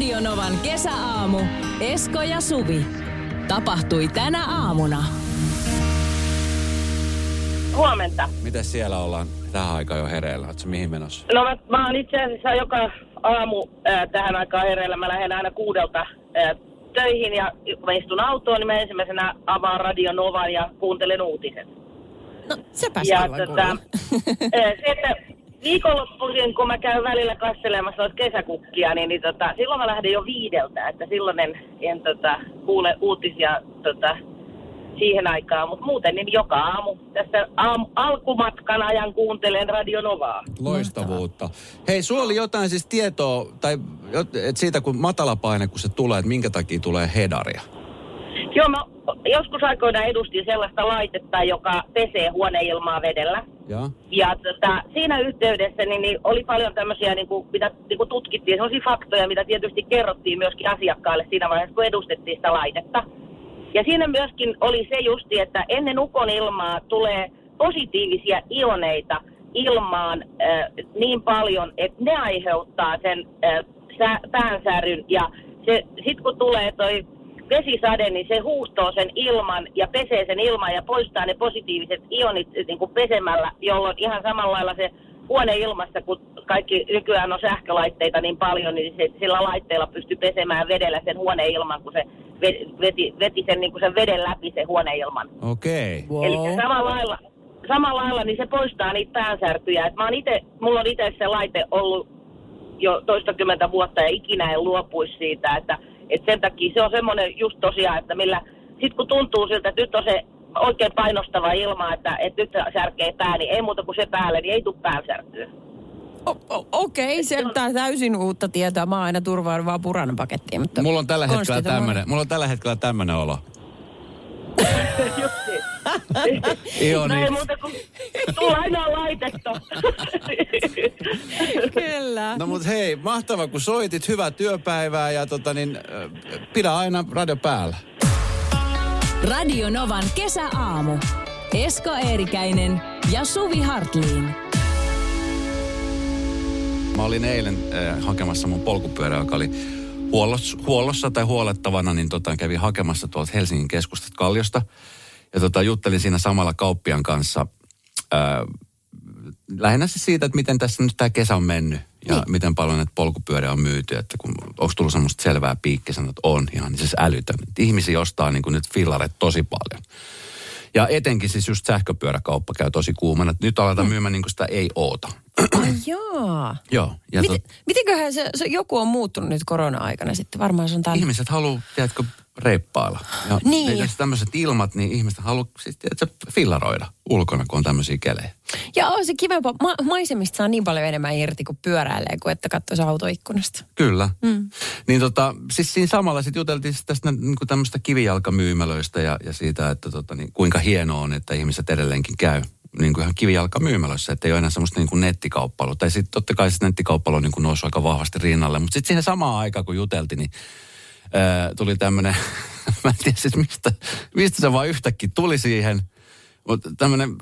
Radionovan kesäaamu. Esko ja Suvi. Tapahtui tänä aamuna. Huomenta. Miten siellä ollaan tähän aikaan jo hereillä? Oletko mihin menossa? No mä, mä oon itse asiassa joka aamu ää, tähän aikaan hereillä. Mä lähden aina kuudelta ää, töihin ja kun mä istun autoon, niin mä ensimmäisenä avaan Radio Novan ja kuuntelen uutiset. No, sepä ja tota, se, että viikonloppuisin, kun mä käyn välillä kastelemassa noita kesäkukkia, niin, niin tota, silloin mä lähden jo viideltä, että silloin en, en tota, kuule uutisia tota, siihen aikaan, mutta muuten niin joka aamu tässä aam, alkumatkan ajan kuuntelen Radio Novaa. Loistavuutta. Hei, sulla oli jotain siis tietoa, tai et siitä kun matalapaine, kun se tulee, että minkä takia tulee hedaria. Joo, mä joskus aikoinaan edustin sellaista laitetta, joka pesee huoneilmaa vedellä. Ja? Ja tota, siinä yhteydessä niin, niin oli paljon tämmöisiä, niin kuin, mitä niin kuin tutkittiin, sellaisia faktoja, mitä tietysti kerrottiin myöskin asiakkaalle siinä vaiheessa, kun edustettiin sitä laitetta. Ja siinä myöskin oli se justi, että ennen ukon ilmaa tulee positiivisia ioneita ilmaan äh, niin paljon, että ne aiheuttaa sen äh, sä, päänsäryn. Ja sitten kun tulee toi vesisade, niin se huuhtoo sen ilman ja pesee sen ilman ja poistaa ne positiiviset ionit niin kuin pesemällä, jolloin ihan samalla lailla se huoneilmassa, kun kaikki nykyään on sähkölaitteita niin paljon, niin se, sillä laitteella pystyy pesemään vedellä sen huoneilman, kun se ve- veti, veti sen, niin kuin sen veden läpi se huoneilman. Okei. Wow. Eli samalla lailla, samalla lailla niin se poistaa niitä päänsärkyjä. Et mä oon ite, mulla on itse se laite ollut jo toistakymmentä vuotta ja ikinä en luopuisi siitä, että, että sen takia se on semmoinen just tosiaan, että millä sit kun tuntuu siltä, että nyt on se oikein painostava ilma, että, että nyt särkee pää, niin ei muuta kuin se päälle, niin ei tule päänsärkyä. Okei, se on tää täysin uutta tietoa. Mä oon aina turvaan vaan puranan pakettiin. Mutta Mulla on tällä hetkellä tämmönen, mulla on tällä hetkellä tämmönen olo. Justi. Ionit. No ei muuta kuin tulla aina laitetta. monet. Kyllä. No mut hei, mahtava kun soitit, hyvää työpäivää ja tota niin, pidä aina radio päällä. Radio Novan kesäaamu. Esko Eerikäinen ja Suvi Hartliin. Mä olin eilen äh, hakemassa mun polkupyörää, joka oli huollossa, huollossa tai huolettavana, niin tota, kävin hakemassa tuolta Helsingin keskustasta Kalliosta. Ja tota, juttelin siinä samalla kauppian kanssa äh, lähinnä se siitä, että miten tässä nyt tämä kesä on mennyt. Ja niin. miten paljon näitä polkupyöriä on myyty, että kun onko tullut semmoista selvää piikkiä, sanoo, että on ihan niin siis älytön. Ihmisiä ostaa niin kuin nyt fillaret tosi paljon. Ja etenkin siis just sähköpyöräkauppa käy tosi kuumana. Nyt aletaan myymään niin kuin sitä ei oota. Ai joo. Joo. Ja Miten, tot, mitenköhän se, se, joku on muuttunut nyt korona-aikana sitten? Varmaan se on täällä. ihmiset haluaa, tiedätkö, reippailla. Ja Niin. tämmöiset ilmat, niin ihmiset haluaa siis, tiedätkö, fillaroida ulkona, kun on tämmöisiä kelejä. Ja on se kivempaa. Ma- maisemista saa niin paljon enemmän irti kuin pyöräilee, kuin että katsoisi autoikkunasta. Kyllä. Mm. Niin tota, siis siinä samalla sitten juteltiin sit tästä niin kuin tämmöistä kivijalkamyymälöistä ja, ja siitä, että tota, niin, kuinka hienoa on, että ihmiset edelleenkin käy niin kuin ihan kivijalkamyymälöissä, että ei ole enää semmoista niin kuin nettikauppalua. Tai sitten totta kai sitten nettikauppailu on niin kuin noussut aika vahvasti rinnalle. Mutta sitten siihen samaan aikaan, kun juteltiin, niin tuli tämmöinen, mä en tiedä siis mistä, mistä se vaan yhtäkkiä tuli siihen. Mutta tämmöinen,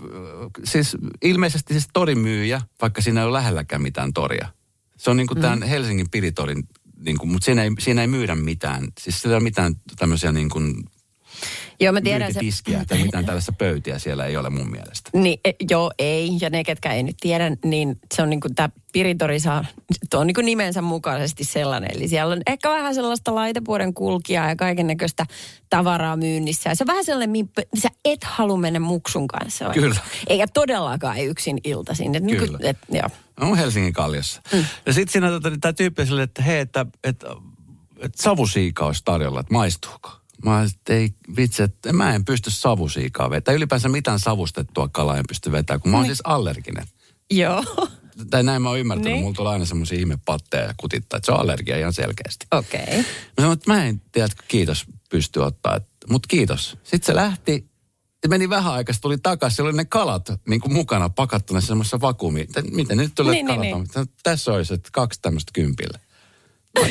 siis ilmeisesti siis torimyyjä, vaikka siinä ei ole lähelläkään mitään toria. Se on niin kuin tämän Helsingin Piritorin, niin kuin, mutta siinä ei, siinä ei myydä mitään. Siis siellä ei ole mitään tämmöisiä niin kuin Joo, mä tiedän se. myyntitiskiä tai mitään tällaista pöytiä siellä ei ole mun mielestä. Niin, e, joo, ei. Ja ne, ketkä ei nyt tiedä, niin se on niin kuin tämä Piritori saa, on niin kuin nimensä mukaisesti sellainen. Eli siellä on ehkä vähän sellaista laitepuoden kulkijaa ja kaiken näköistä tavaraa myynnissä. Ja se on vähän sellainen, mi- sä et halua mennä muksun kanssa. Kyllä. Eikä todellakaan ei yksin iltaisin. Et niin kuin, Kyllä. et, joo. On Helsingin kalliossa. Mm. Ja sitten siinä tota, tämä tyyppi sille, että hei, että, että, että savusiika olisi tarjolla, että maistuuko? Mä että ei vitsi, että mä en pysty savusiikaa vetämään. Ylipäänsä mitään savustettua kalaa en pysty vetämään, kun mä oon siis allerginen. Joo, Tai näin mä oon ymmärtänyt, Niin. mulla tulee aina semmoisia ihmepatteja ja kutittaa, että se on allergia ihan selkeästi. okei. Okay. Mä sanoin, että mä en tiedä, kiitos pysty ottaa, mutta kiitos. Sitten se lähti, ja meni vähän aikaa, se tuli takaisin, siellä oli ne kalat niin kuin mukana pakattuna semmoisessa vakuumi. Miten nyt tulee Niin, kalat? niin, on? Tässä olisi että kaksi tämmöistä kympillä.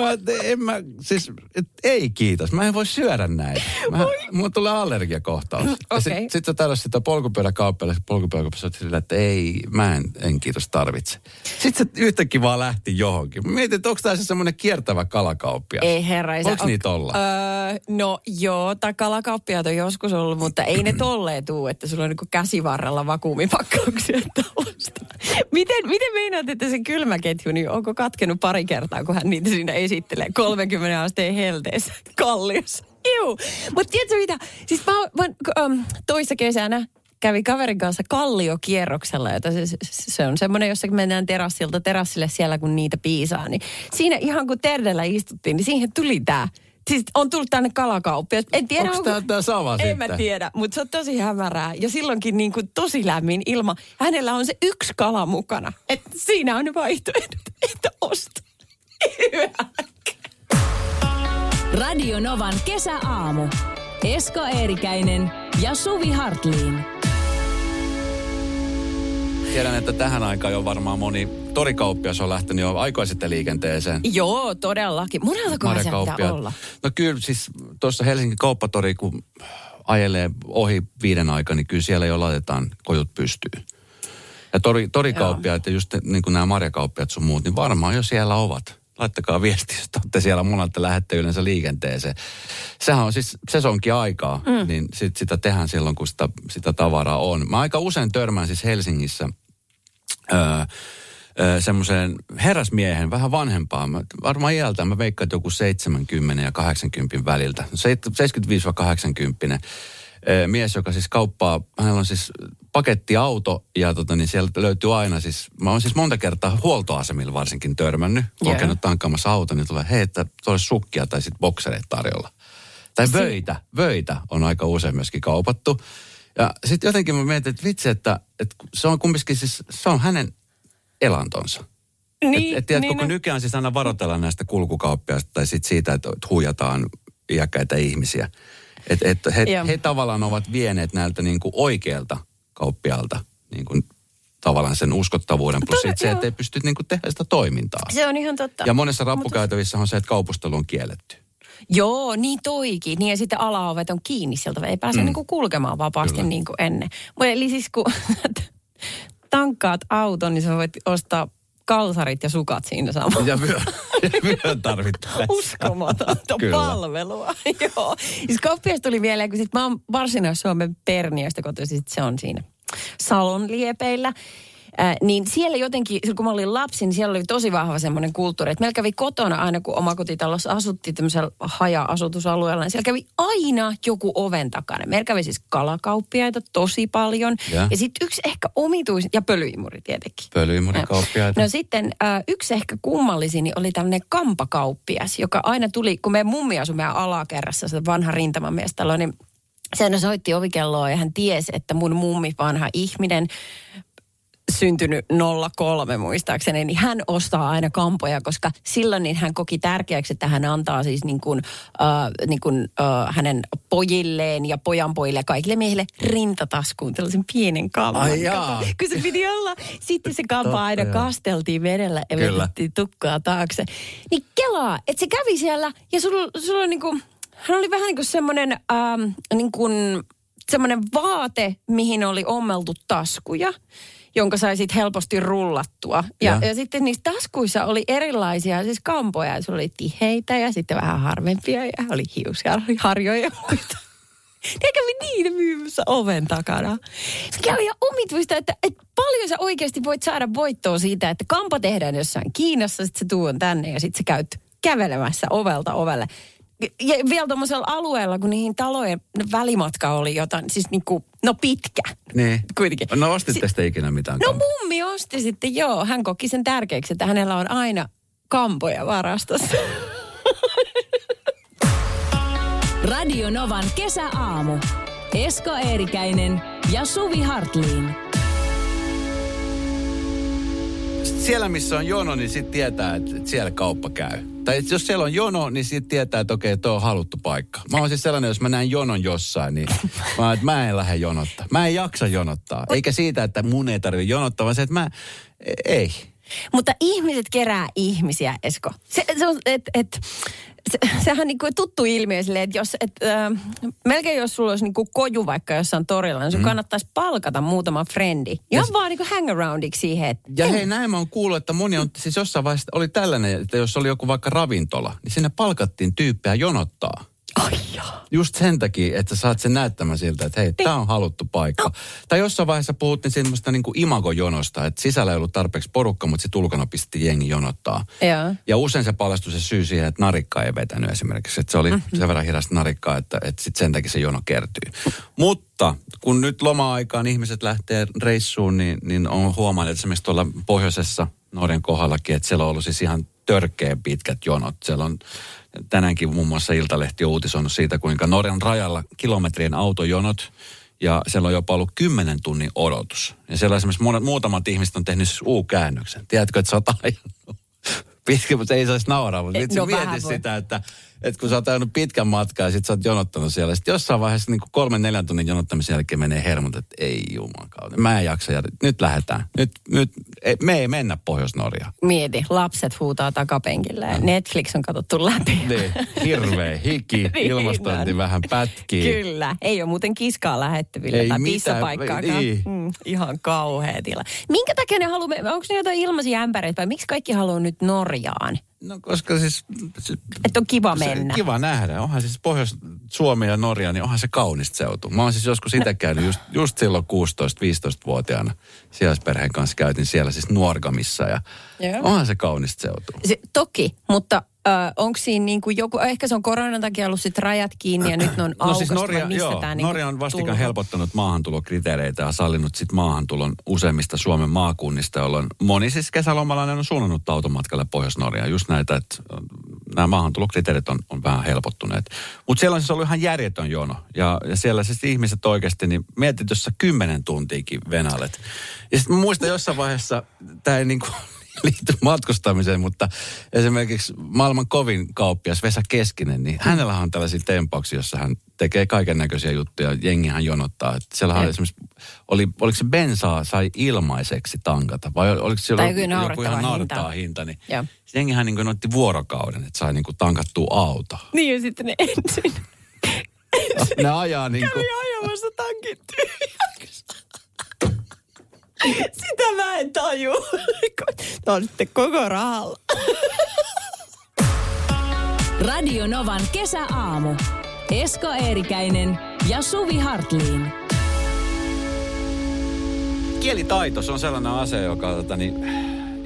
mä, että en mä, siis, et, ei kiitos, mä en voi syödä näitä. Mä, mulla tulee allergiakohtaus. Okay. Sitten sit sä tarjosit sitä polkupyöräkauppialle, polkupyöräkauppialle sillä, että ei, mä en, en kiitos tarvitse. Sitten se yhtäkkiä vaan lähti johonkin. Mä mietin, että onko tämä se semmoinen kiertävä kalakauppia? Ei herra. Onko niitä olla? Öö, no joo, tai kalakauppiaat on joskus ollut, mutta ei ne tolleen tuu, että sulla on niinku käsivarrella vakuumipakkauksia tällaista. Miten, miten meinaat, että se kylmäketju, niin onko katkenut pari kertaa, kun hän niitä siinä esittelee 30 asteen helteessä kalliossa? Juu. Mutta tiedätkö mitä? Siis mä, mä um, toissa kesänä kävi kaverin kanssa kalliokierroksella, jota se, se, se on semmoinen, jossa mennään terassilta terassille siellä, kun niitä piisaa. Niin siinä ihan kun Terdellä istuttiin, niin siihen tuli tämä. Siis on tullut tänne kalakauppias. En tiedä, Onko tää tää sama En sitten? mä tiedä, mutta se on tosi hämärää. Ja silloinkin niin kuin tosi lämmin ilma. Hänellä on se yksi kala mukana. Et siinä on vaihtoehdot, että osta. Radio Novan kesäaamu. Esko Eerikäinen ja Suvi Hartliin. Tiedän, että tähän aikaan jo varmaan moni torikauppias on lähtenyt jo aikoja sitten liikenteeseen. Joo, todellakin. Monelta se pitää olla. No kyllä siis tuossa Helsingin kauppatori, kun ajelee ohi viiden aikaa, niin kyllä siellä jo laitetaan kojut pystyyn. Ja tori, torikauppiaat ja just niin kuin nämä marjakauppiaat sun muut, niin varmaan jo siellä ovat. Laittakaa viesti, jos te olette siellä monelta lähdette yleensä liikenteeseen. Sehän on siis sesonkin aikaa, mm. niin sit sitä tehdään silloin, kun sitä, sitä tavaraa on. Mä aika usein törmään siis Helsingissä öö, öö, semmoiseen herrasmiehen, vähän vanhempaa. Mä, varmaan iältään mä veikkaan, että joku 70 ja 80 väliltä. No, 75-80 öö, mies, joka siis kauppaa, hänellä on siis pakettiauto ja tota, niin sieltä löytyy aina siis, mä oon siis monta kertaa huoltoasemilla varsinkin törmännyt, kun Joo. on käynyt tankkaamassa auto, niin tulee, hei, että tuolla olisi sukkia tai sitten boksereita tarjolla. Tai vöitä, vöitä on aika usein myöskin kaupattu. Ja sitten jotenkin mä mietin, että vitsi, että, että se on kumminkin siis, se on hänen elantonsa. Niin, et, et tiedätkö, niin, kun nykyään siis aina varoitellaan näistä kulkukauppiaista tai sit siitä, että huijataan iäkkäitä ihmisiä. Että et he, Joo. he tavallaan ovat vieneet näiltä niin kuin oikealta kauppialta niin kuin tavallaan sen uskottavuuden. Plus Todella, sit se, että ei pysty niin kuin tehdä sitä toimintaa. Se on ihan totta. Ja monessa rappukäytävissä on se, että kaupustelu on kielletty. Joo, niin toikin. Niin ja sitten alaovet on kiinni sieltä. Ei pääse mm. niin kuin kulkemaan vapaasti Kyllä. niin kuin ennen. Eli siis kun tankkaat auton, niin sä voit ostaa kalsarit ja sukat siinä samalla. Ja vyö, ja vyön tarvittaessa. Uskomatonta palvelua. Joo. Siis kauppias tuli mieleen, kun sit mä oon Varsinais-Suomen Perniöstä kotoisin, sit se on siinä Salon liepeillä. Äh, niin siellä jotenkin, kun mä olin lapsi, niin siellä oli tosi vahva semmoinen kulttuuri, että meillä kävi kotona aina, kun omakotitalossa asuttiin tämmöisellä haja-asutusalueella, niin siellä kävi aina joku oven takana. Meillä kävi siis kalakauppiaita tosi paljon. Ja? Ja sitten yksi ehkä omituis, ja pölyimuri tietenkin. Pölyimurikauppiaita. No sitten äh, yksi ehkä kummallisin niin oli tämmöinen kampakauppias, joka aina tuli, kun meidän mummi asui meidän alakerrassa, se vanha rintamamiestalo, niin se aina soitti ovikelloa ja hän tiesi, että mun mummi, vanha ihminen, syntynyt 03 muistaakseni, niin hän ostaa aina kampoja, koska silloin niin hän koki tärkeäksi, että hän antaa siis niin kuin, äh, niin kuin, äh, hänen pojilleen ja pojanpojille ja kaikille miehille rintataskuun tällaisen pienen kampan. Ai jaa. Kato, Kun se piti olla. Sitten se kampa aina kasteltiin vedellä ja vedettiin tukkaa taakse. Niin kelaa, että se kävi siellä ja sulla, sulla on niin kuin, hän oli vähän niin kuin semmoinen ähm, niin kuin, semmoinen vaate, mihin oli ommeltu taskuja jonka sai sit helposti rullattua. Ja, Ja. ja. sitten niissä taskuissa oli erilaisia siis kampoja. Se oli tiheitä ja sitten vähän harvempia ja oli hiusharjoja ja muita. Ne kävi niitä myymässä oven takana. Se kävi ihan omituista, että, että paljon sä oikeasti voit saada voittoa siitä, että kampa tehdään jossain Kiinassa, sitten se tuon tänne ja sitten sä käyt kävelemässä ovelta ovelle. Ja vielä tuommoisella alueella, kun niihin talojen välimatka oli jotain, siis niinku, no pitkä. Niin. Kuitenkin. No ostitte sitten ikinä mitään No kampaa? mummi osti sitten, joo. Hän koki sen tärkeäksi, että hänellä on aina kampoja varastossa. Radio Novan kesäaamu. Esko Eerikäinen ja Suvi Hartliin. Siellä, missä on jono, niin sitten tietää, että siellä kauppa käy. Tai jos siellä on jono, niin sitten tietää, että okei, tuo on haluttu paikka. Mä oon siis sellainen, jos mä näen jonon jossain, niin mä, että mä en lähde jonottaa. Mä en jaksa jonottaa. Eikä siitä, että mun ei tarvitse jonottaa, vaan se, että mä, ei. Mutta ihmiset kerää ihmisiä, Esko. Se, se on, et, et, se, sehän on niin kuin tuttu ilmiö silleen, että jos, et, äh, melkein jos sulla olisi niin kuin koju vaikka jossain torilla, niin sun mm. kannattaisi palkata muutama frendi. Ihan vaan niin kuin hang aroundiksi siihen, että Ja hei, näin mä oon kuullut, että moni on, siis jossain vaiheessa oli tällainen, että jos oli joku vaikka ravintola, niin sinne palkattiin tyyppejä jonottaa. Ai joo. Just sen takia, että saat sen näyttämään siltä, että hei, tämä on haluttu paikka. No. Tai jossain vaiheessa puhuttiin semmoista niin kuin imagojonosta, että sisällä ei ollut tarpeeksi porukka, mutta sitten ulkona pisti jengi jonottaa. Joo. Ja usein se paljastui se syy siihen, että narikka ei vetänyt esimerkiksi. Että se oli mm-hmm. sen verran hidasta narikkaa, että, että sitten sen takia se jono kertyy. Mutta kun nyt loma-aikaan ihmiset lähtee reissuun, niin, niin on huomannut, että esimerkiksi tuolla pohjoisessa Norjan kohdallakin, että siellä on ollut siis ihan törkeä pitkät jonot. Siellä on tänäänkin muun muassa Iltalehti on uutisoinut siitä, kuinka Norjan rajalla kilometrien autojonot ja siellä on jopa ollut kymmenen tunnin odotus. Ja siellä esimerkiksi monet, muutamat ihmiset on tehnyt siis U-käännöksen. Tiedätkö, että sä oot ajanut pitkä, mutta ei saisi nauraa, mutta Eh, no sitä, että, että kun sä oot ajanut pitkän matkaa ja sit sä oot jonottanut siellä. Sitten jossain vaiheessa niin kolmen neljän tunnin jonottamisen jälkeen menee hermot, että ei jumakauta. Mä en jaksa ja nyt lähdetään. Nyt, nyt ei, me ei mennä Pohjois-Norjaan. Mieti, lapset huutaa takapenkillä ja Netflix on katsottu läpi. Niin, hirveä hiki, Niin ilmastointi on. vähän pätkii. Kyllä. Ei ole muuten kiskaa lähettävillä Ei tai pissapaikkaakaan. niin. Mm, ihan kauhea tila. Minkä takia ne haluaa, onko ne jotain ilmaisia ämpäreitä vai miksi kaikki haluaa nyt Norjaan? No koska siis... Että on kiva se- mennä. Kiva nähdä. Onhan siis Pohjois-Suomi ja Norja, niin onhan se kaunista seutu. Mä oon siis joskus itse käynyt just, just silloin 16-15-vuotiaana sijaisperheen kanssa käytin siellä siis Nuorgamissa ja Joo. onhan se kaunista seutu. Se, toki, mutta äh, onko siinä niin kuin joku, ehkä se on koronan takia ollut sit rajat kiinni ja nyt ne on No siis Norja, joo, tää niinku Norja on vastikään tullut? helpottanut maahantulokriteereitä ja sallinut sit maahantulon useimmista Suomen maakunnista, jolloin moni siis kesälomalainen on suunnannut automatkalle Pohjois-Norjaan. Just näitä, että nämä maahantulokriteerit on, on vähän helpottuneet. Mutta siellä on siis ollut ihan järjetön jono. Ja, ja siellä siis ihmiset oikeasti, niin mietit, jos sä kymmenen tuntiikin venailet. Ja sitten muistan jossain vaiheessa, tämä ei niinku liity matkustamiseen, mutta esimerkiksi maailman kovin kauppias Vesa Keskinen, niin hänellä on tällaisia tempauksia, jossa hän tekee kaiken näköisiä juttuja, jengihän jonottaa. Että siellä Joo. esimerkiksi, oli, oliko se bensaa sai ilmaiseksi tankata, vai oliko siellä Tai joku joku ihan hinta. naurettava hinta, niin Joo. se jengihän niin otti vuorokauden, että sai niin kuin tankattua auto. Niin ja sitten ne ensin Ne ajaa niin kuin, kävi ajamassa tankin tyhjäksi. Sitä mä en taju. Tämä on sitten koko rahalla. Radio Novan kesäaamu. Esko Eerikäinen ja Suvi Hartliin. kielitaito, se on sellainen asia, joka, tota, niin,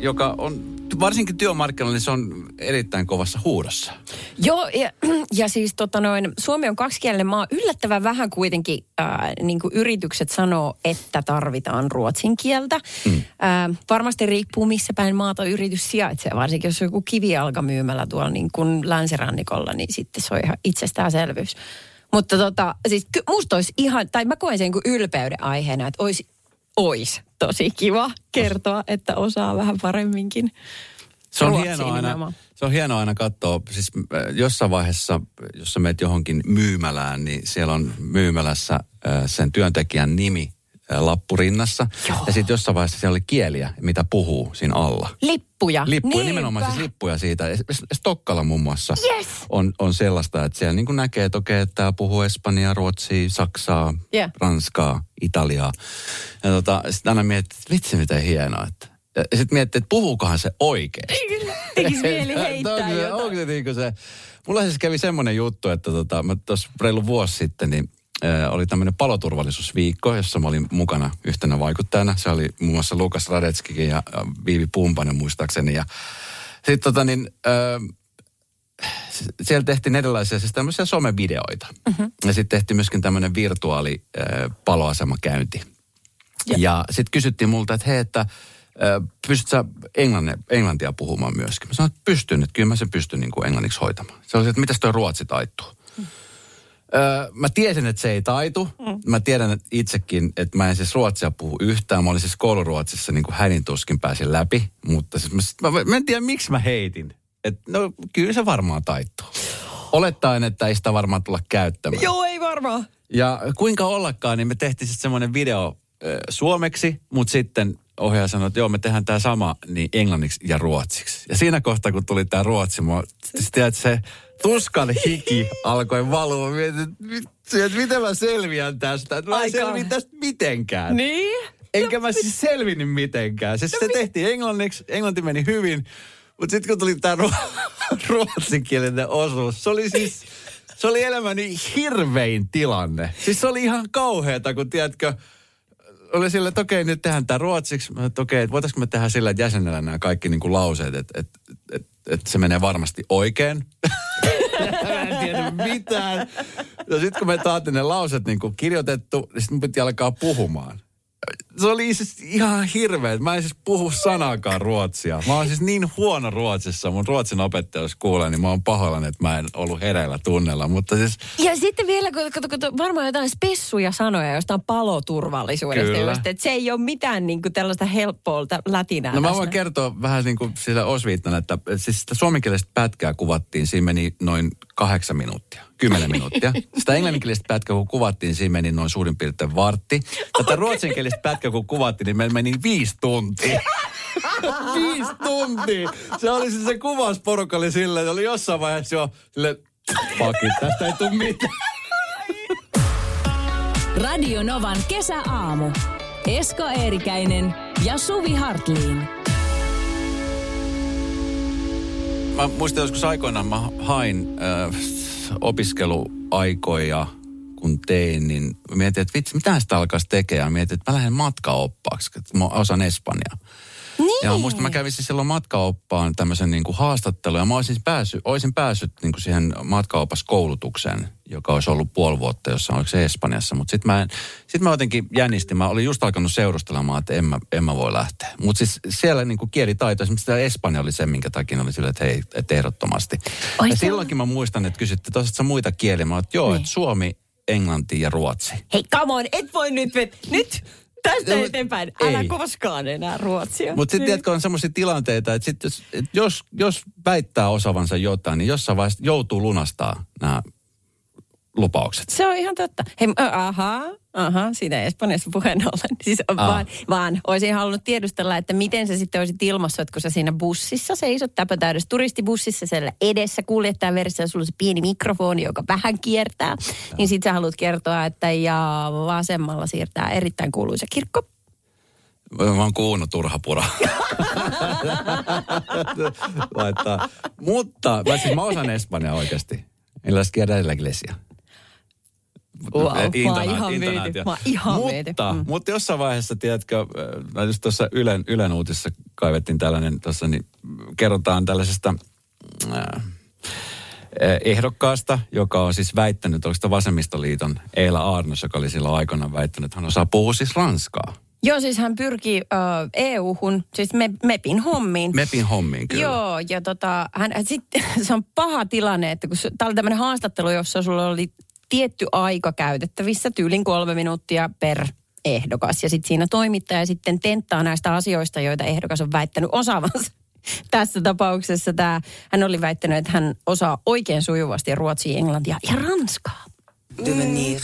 joka on varsinkin työmarkkinoilla, niin se on erittäin kovassa huudossa. Joo, ja, ja siis tota noin, Suomi on kaksikielinen maa. Yllättävän vähän kuitenkin ää, niin kuin yritykset sanoo, että tarvitaan ruotsin kieltä. Mm. Ää, varmasti riippuu, missä päin maata yritys sijaitsee. Varsinkin jos on joku kivijalkamyymälä tuolla niin kuin länsirannikolla, niin sitten se on ihan itsestäänselvyys. Mutta tota, siis musta olisi ihan, tai mä koen sen kuin ylpeyden aiheena, että olisi, olisi tosi kiva kertoa, että osaa vähän paremminkin. Se on, hienoa aina, nimenomaan. se on hienoa aina katsoa, siis äh, jossain vaiheessa, jos sä menet johonkin myymälään, niin siellä on myymälässä äh, sen työntekijän nimi äh, lappurinnassa. Joo. Ja sitten jossain vaiheessa siellä oli kieliä, mitä puhuu siinä alla. Lippuja. Lippuja, Niinpä. nimenomaan siis lippuja siitä. Stokkalla muun muassa Yes! on, on sellaista, että siellä niin näkee, että okei, että tämä puhuu espanjaa, ruotsia, saksaa, Yeah. ranskaa, italiaa. Ja tota, sitten aina miettii, että vitsi miten hienoa. Että, ja sitten miettii, että puhuukohan se oikein. Tekisi mieli heittää jotain. onko se niin kuin se... Mulla siis kävi semmoinen juttu, että tota, mä tuossa reilu vuosi sitten, niin oli tämmöinen paloturvallisuusviikko, jossa mä olin mukana yhtenä vaikuttajana. Se oli muun muassa Lukas Radetskikin ja Viivi Pumpanen muistaakseni. Ja sitten tota niin, äh, siellä tehtiin erilaisia siis tämmöisiä somevideoita. Mm-hmm. Ja sitten tehtiin myöskin tämmöinen virtuaali äh, paloasemakäynti. Ja, ja sitten kysyttiin multa, että hei, että pystytkö sä englanne, englantia puhumaan myöskin? Mä sanoin, että pystyn, että kyllä mä sen pystyn niin kuin englanniksi hoitamaan. Se oli että mitäs toi ruotsi taittuu? Öö, mä tiesin, että se ei taitu. Mm. Mä tiedän että itsekin, että mä en siis ruotsia puhu yhtään. Mä olin siis kouluruotsissa niin kuin hänin tuskin pääsin läpi. Mutta siis mä, sit- mä, mä en tiedä, miksi mä heitin. Et, no kyllä se varmaan taittuu. Olettaen, että ei sitä varmaan tulla käyttämään. Joo, ei varmaan. Ja kuinka ollakaan, niin me tehtiin sitten semmoinen video ö, suomeksi, mutta sitten ohjaaja sanoi, että joo, me tehdään tämä sama niin englanniksi ja ruotsiksi. Ja siinä kohtaa, kun tuli tämä ruotsi, mua, siis tiedät, se tuskan hiki alkoi valua. Mietin, että mit- että miten mä selviän tästä. Mä en Aika. selviä tästä mitenkään. Niin? Enkä mä siis selvinnyt mitenkään. Siis se tehtiin englanniksi, englanti meni hyvin. Mutta sitten kun tuli tämä ru- ruotsinkielinen osuus, se oli siis, se oli elämäni hirvein tilanne. Siis se oli ihan kauheata, kun tiedätkö, oli sillä, että okei, nyt tehdään tämä ruotsiksi. Mä, että okei, että voitaisiinko me tehdä sillä, että jäsennellä nämä kaikki niin kuin lauseet, että, että, että, että se menee varmasti oikein. En tiedä mitään. Ja sitten kun me saatiin ne lauset niin kuin kirjoitettu, niin sitten piti alkaa puhumaan. Se oli siis ihan hirveä. Mä en siis puhu sanaakaan ruotsia. Mä oon siis niin huono ruotsissa. Mun ruotsin opettaja, jos kuulee, niin mä oon pahoillani, että mä en ollut hereillä tunnella. Mutta siis Ja sitten vielä, kun, kun, kun varmaan jotain spessuja sanoja jostain paloturvallisuudesta. Kyllä. Just, että se ei ole mitään niin kuin tällaista helppoa lätinää No mä voin kertoa vähän niin kuin sillä osviittana, että siis sitä suomenkielistä pätkää kuvattiin, siinä meni noin kahdeksan minuuttia, kymmenen minuuttia. Sitä englanninkielistä pätkää kun kuvattiin, siinä meni noin suurin piirtein vartti. Tätä ruotsinkielistä pätkää kun kuvattiin, niin meillä meni viisi tuntia. viisi tuntia! Se oli siis se kuvausporukka oli silleen, että oli jossain vaiheessa jo silleen, pakit, tästä ei tule mitään. Radio Novan kesäaamu. Esko Eerikäinen ja Suvi Hartliin. Mä muistan joskus aikoinaan mä hain äh, opiskeluaikoja, kun tein, niin mietin, että vitsi, mitä sitä alkaisi tekemään? Mietin, että mä lähden matkaoppaaksi, että mä osaan Espanjaa. Niin. Ja mä muistan, mä kävin siis silloin matkaoppaan tämmöisen niin kuin haastattelun, ja mä olisin päässyt, olisin päässyt niin kuin siihen matkaopaskoulutukseen, joka olisi ollut puoli vuotta jossain, oliko se Espanjassa. Mutta sitten mä, en- sit mä jotenkin jännistin, mä olin just alkanut seurustelemaan, että en mä, en mä voi lähteä. Mutta siis siellä niin kuin kielitaito, esimerkiksi tämä Espanja oli se, minkä takia oli silleen, että hei, että ehdottomasti. Ai ja silloinkin mä muistan, että kysytte, että muita kieliä? Mä oon, että joo, Niin. että suomi, englanti ja ruotsi. Hei, come on, et voi nyt vet... Nyt! Tästä No, eteenpäin. Älä ei. koskaan enää ruotsia. Mutta sitten Niin. tiedätkö, on semmoisia tilanteita, että sit jos, et jos, jos väittää osavansa jotain, niin jossain vaiheessa joutuu lunastaa nämä lupaukset. Se on ihan totta. Hei, ö, aha, siitä Espanjassa puheen ollen. Siis Ah. vaan, vaan olisin halunnut tiedustella, että miten sä sitten olisit ilmassut, kun sä siinä bussissa seisot täpötäydessä turistibussissa siellä edessä kuljettajan veressä ja sulla on se pieni mikrofoni, joka vähän kiertää. Niin sit sä haluat kertoa, että ja vasemmalla siirtää erittäin kuuluisa kirkko. Mä oon kuunnut turha pura. Laittaa. Mutta mä, siis mä osaan Espanjaa oikeasti. En las quiera de la iglesia. Wow, mä Intona- ihan intonaatio. Mä ihan mutta, Mm. mutta jossain vaiheessa, tiedätkö, äh, just tuossa Ylen, Ylen uutisessa kaivettiin tällainen, tuossa niin kerrotaan tällaisesta äh, äh, ehdokkaasta, joka on siis väittänyt, oliko sitä Vasemmistoliiton Eila Arnos, joka oli silloin aikoinaan väittänyt, että hän osaa puhua siis ranskaa. Joo, siis hän pyrkii ö, EU-hun, siis me, MEPin hommiin. Mepin hommiin kyllä. Joo, ja tota, hän, sitten se on paha tilanne, että kun tämä oli tämmöinen haastattelu, jossa sulla oli tietty aika käytettävissä, tyylin kolme minuuttia per ehdokas. Ja sitten siinä toimittaja sitten tenttaa näistä asioista, joita ehdokas on väittänyt osaavansa. Tässä tapauksessa tämä, hän oli väittänyt, että hän osaa oikein sujuvasti ruotsia, englantia ja ranskaa. devenir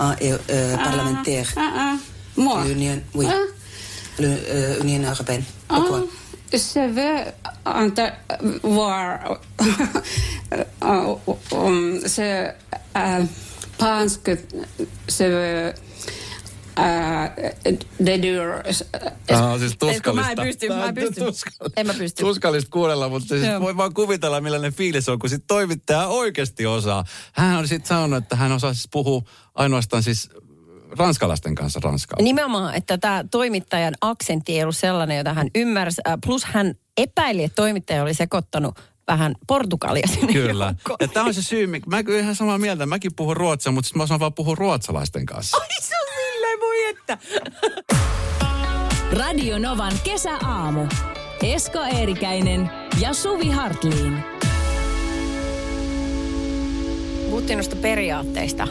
un euh, euh, parlementaire Moi de l'Union, oui, le, euh, Union européenne. Ah, Pourquoi Je veux enter, voir um, se äh, pense que se äh, dedur Tämä on siis Et kun tuskallista. mä en pysty, mä en pysty. tuskallista. En mä pysty. Tuskallista kuunnella, mutta siis Joo. voi vaan kuvitella, millainen fiilis on, kun sit toimittaja oikeasti osaa. Hän on sitten sanonut, että hän osaa siis puhua ainoastaan siis ranskalaisten kanssa ranskaa. Nimenomaan, että tämä toimittajan aksentti ei ollut sellainen, jota hän ymmärsi. Äh, Plus hän epäili, että toimittaja oli sekoittanut vähän portugalia sinne Kyllä. joukkoon. Ja tämä on se syy, mik- mä kyllä ihan samaa mieltä. Mäkin puhun ruotsia, mutta sitten mä osaan vaan puhua ruotsalaisten kanssa. Ai se on silleen, voi että. Radio Novan kesäaamu. Esko Eerikäinen ja Suvi Hartliin. Puhuttiin noista periaatteista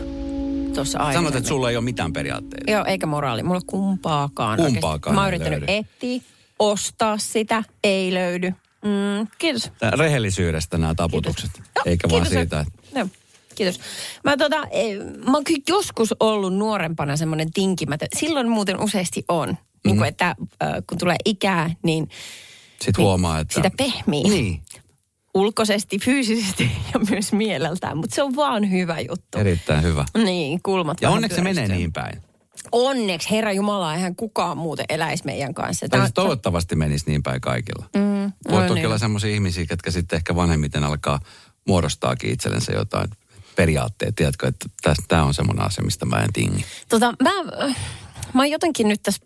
tuossa aiemmin. Sanot, että sulla ei ole mitään periaatteita. Joo, eikä moraali. Mulla kumpaakaan. Kumpaakaan oikeasti. Mä oon yrittänyt löydy. etsiä, ostaa sitä, ei löydy. Mm, kiitos. Tää rehellisyydestä nämä taputukset, Joo, eikä vaan kiitos. siitä, että Joo, kiitos. Mä, tota, eh, mä oon kyllä joskus ollut nuorempana semmoinen tinkimätön. Silloin muuten useasti on. Niin kuin, että äh, kun tulee ikää, niin Sitten huomaa, että... sitä pehmii. Niin, ulkoisesti, fyysisesti ja myös mieleltään. Mutta se on vaan hyvä juttu. erittäin hyvä. Niin, kulmat Ja onneksi se menee pyöristyy. niin päin. Onneksi, Herra Jumala, eihän kukaan muuten eläisi meidän kanssa. Tää- siis toivottavasti menisi niin päin kaikilla. Mm, Voi no toki niin. olla semmoisia ihmisiä, jotka sitten ehkä vanhemmiten alkaa muodostaakin itsellensä jotain periaatteet. Tiedätkö, että tämä on semmoinen asia, mistä mä en tingi. Tota, mä, mä oon jotenkin nyt tässä,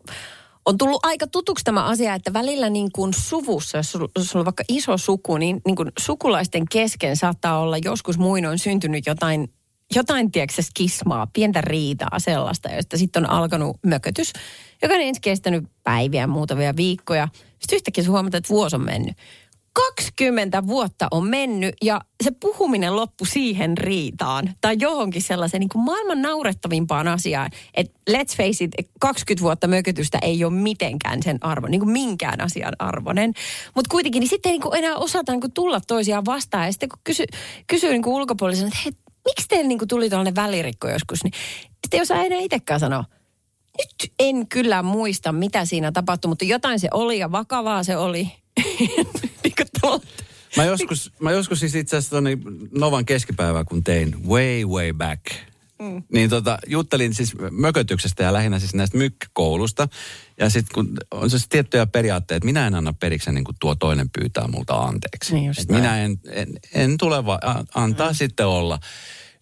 on tullut aika tutuksi tämä asia, että välillä niin kuin suvussa, jos sulla on vaikka iso suku, niin, niin kuin sukulaisten kesken saattaa olla joskus muinoin syntynyt jotain, jotain tiedätkö, skismaa, pientä riitaa sellaista, josta sitten on alkanut mökötys, joka on ensin kestänyt päiviä, muutamia viikkoja. Sitten yhtäkkiä sä huomaat, että vuosi on mennyt. 20 vuotta on mennyt ja se puhuminen loppu siihen riitaan tai johonkin sellaiseen niin kuin maailman naurettavimpaan asiaan, että let's face it, 20 vuotta mökötystä ei ole mitenkään sen arvo, niin kuin minkään asian arvoinen. Mutta kuitenkin niin sitten ei niin kuin enää osata niin kuin tulla toisiaan vastaan ja sitten kun kysy, kysyy niin kuin ulkopuolisena, että hei, miksi teillä niin kuin tuli tuollainen välirikko joskus, niin sitten jos enää itsekään sanoa, nyt en kyllä muista, mitä siinä tapahtui, mutta jotain se oli ja vakavaa se oli. niin tuolla- Mä joskus, mä joskus siis itse asiassa Novan keskipäivää, kun tein way, way back. Mm. Niin tota, juttelin siis mökötyksestä ja lähinnä siis näistä mykkäkoulusta. Ja sitten kun on siis tiettyjä periaatteita, että minä en anna periksi niin kuin tuo toinen pyytää multa anteeksi. Niin just minä en, en, en tule vaan, antaa mm. sitten olla.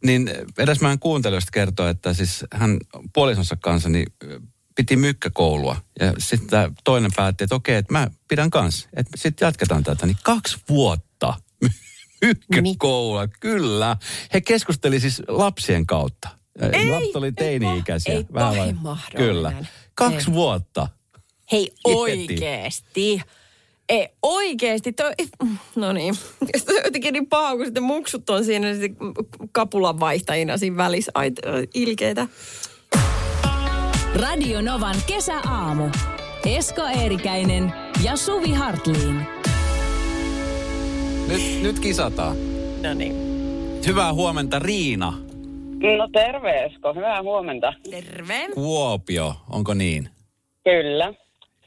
Niin edes mä kuuntelijoista kertoo, että siis hän puolisonsa kanssa niin piti mykkäkoulua. Ja sitten toinen päätti, että okei, että mä pidän kanssa. Että sitten jatketaan tätä. Niin kaksi vuotta mykkäkoulua, kyllä. He keskusteli siis lapsien kautta. Ei, Lapset oli ei teini-ikäisiä. ei Vähän mahdollinen. Kyllä. Kaksi Ei. vuotta. Hei oikeesti. Ei oikeesti. Toi, no niin. Sitten on jotenkin niin paha, kun sitten muksut on siinä sitten kapulan vaihtajina siinä välissä. Ai, ilkeitä. Radio Novan kesäaamu. Esko Eerikäinen ja Suvi Hartliin. Nyt, nyt kisataan. No niin. Hyvää huomenta Riina. No terve Esko, hyvää huomenta. Terve. Kuopio, onko niin? Kyllä.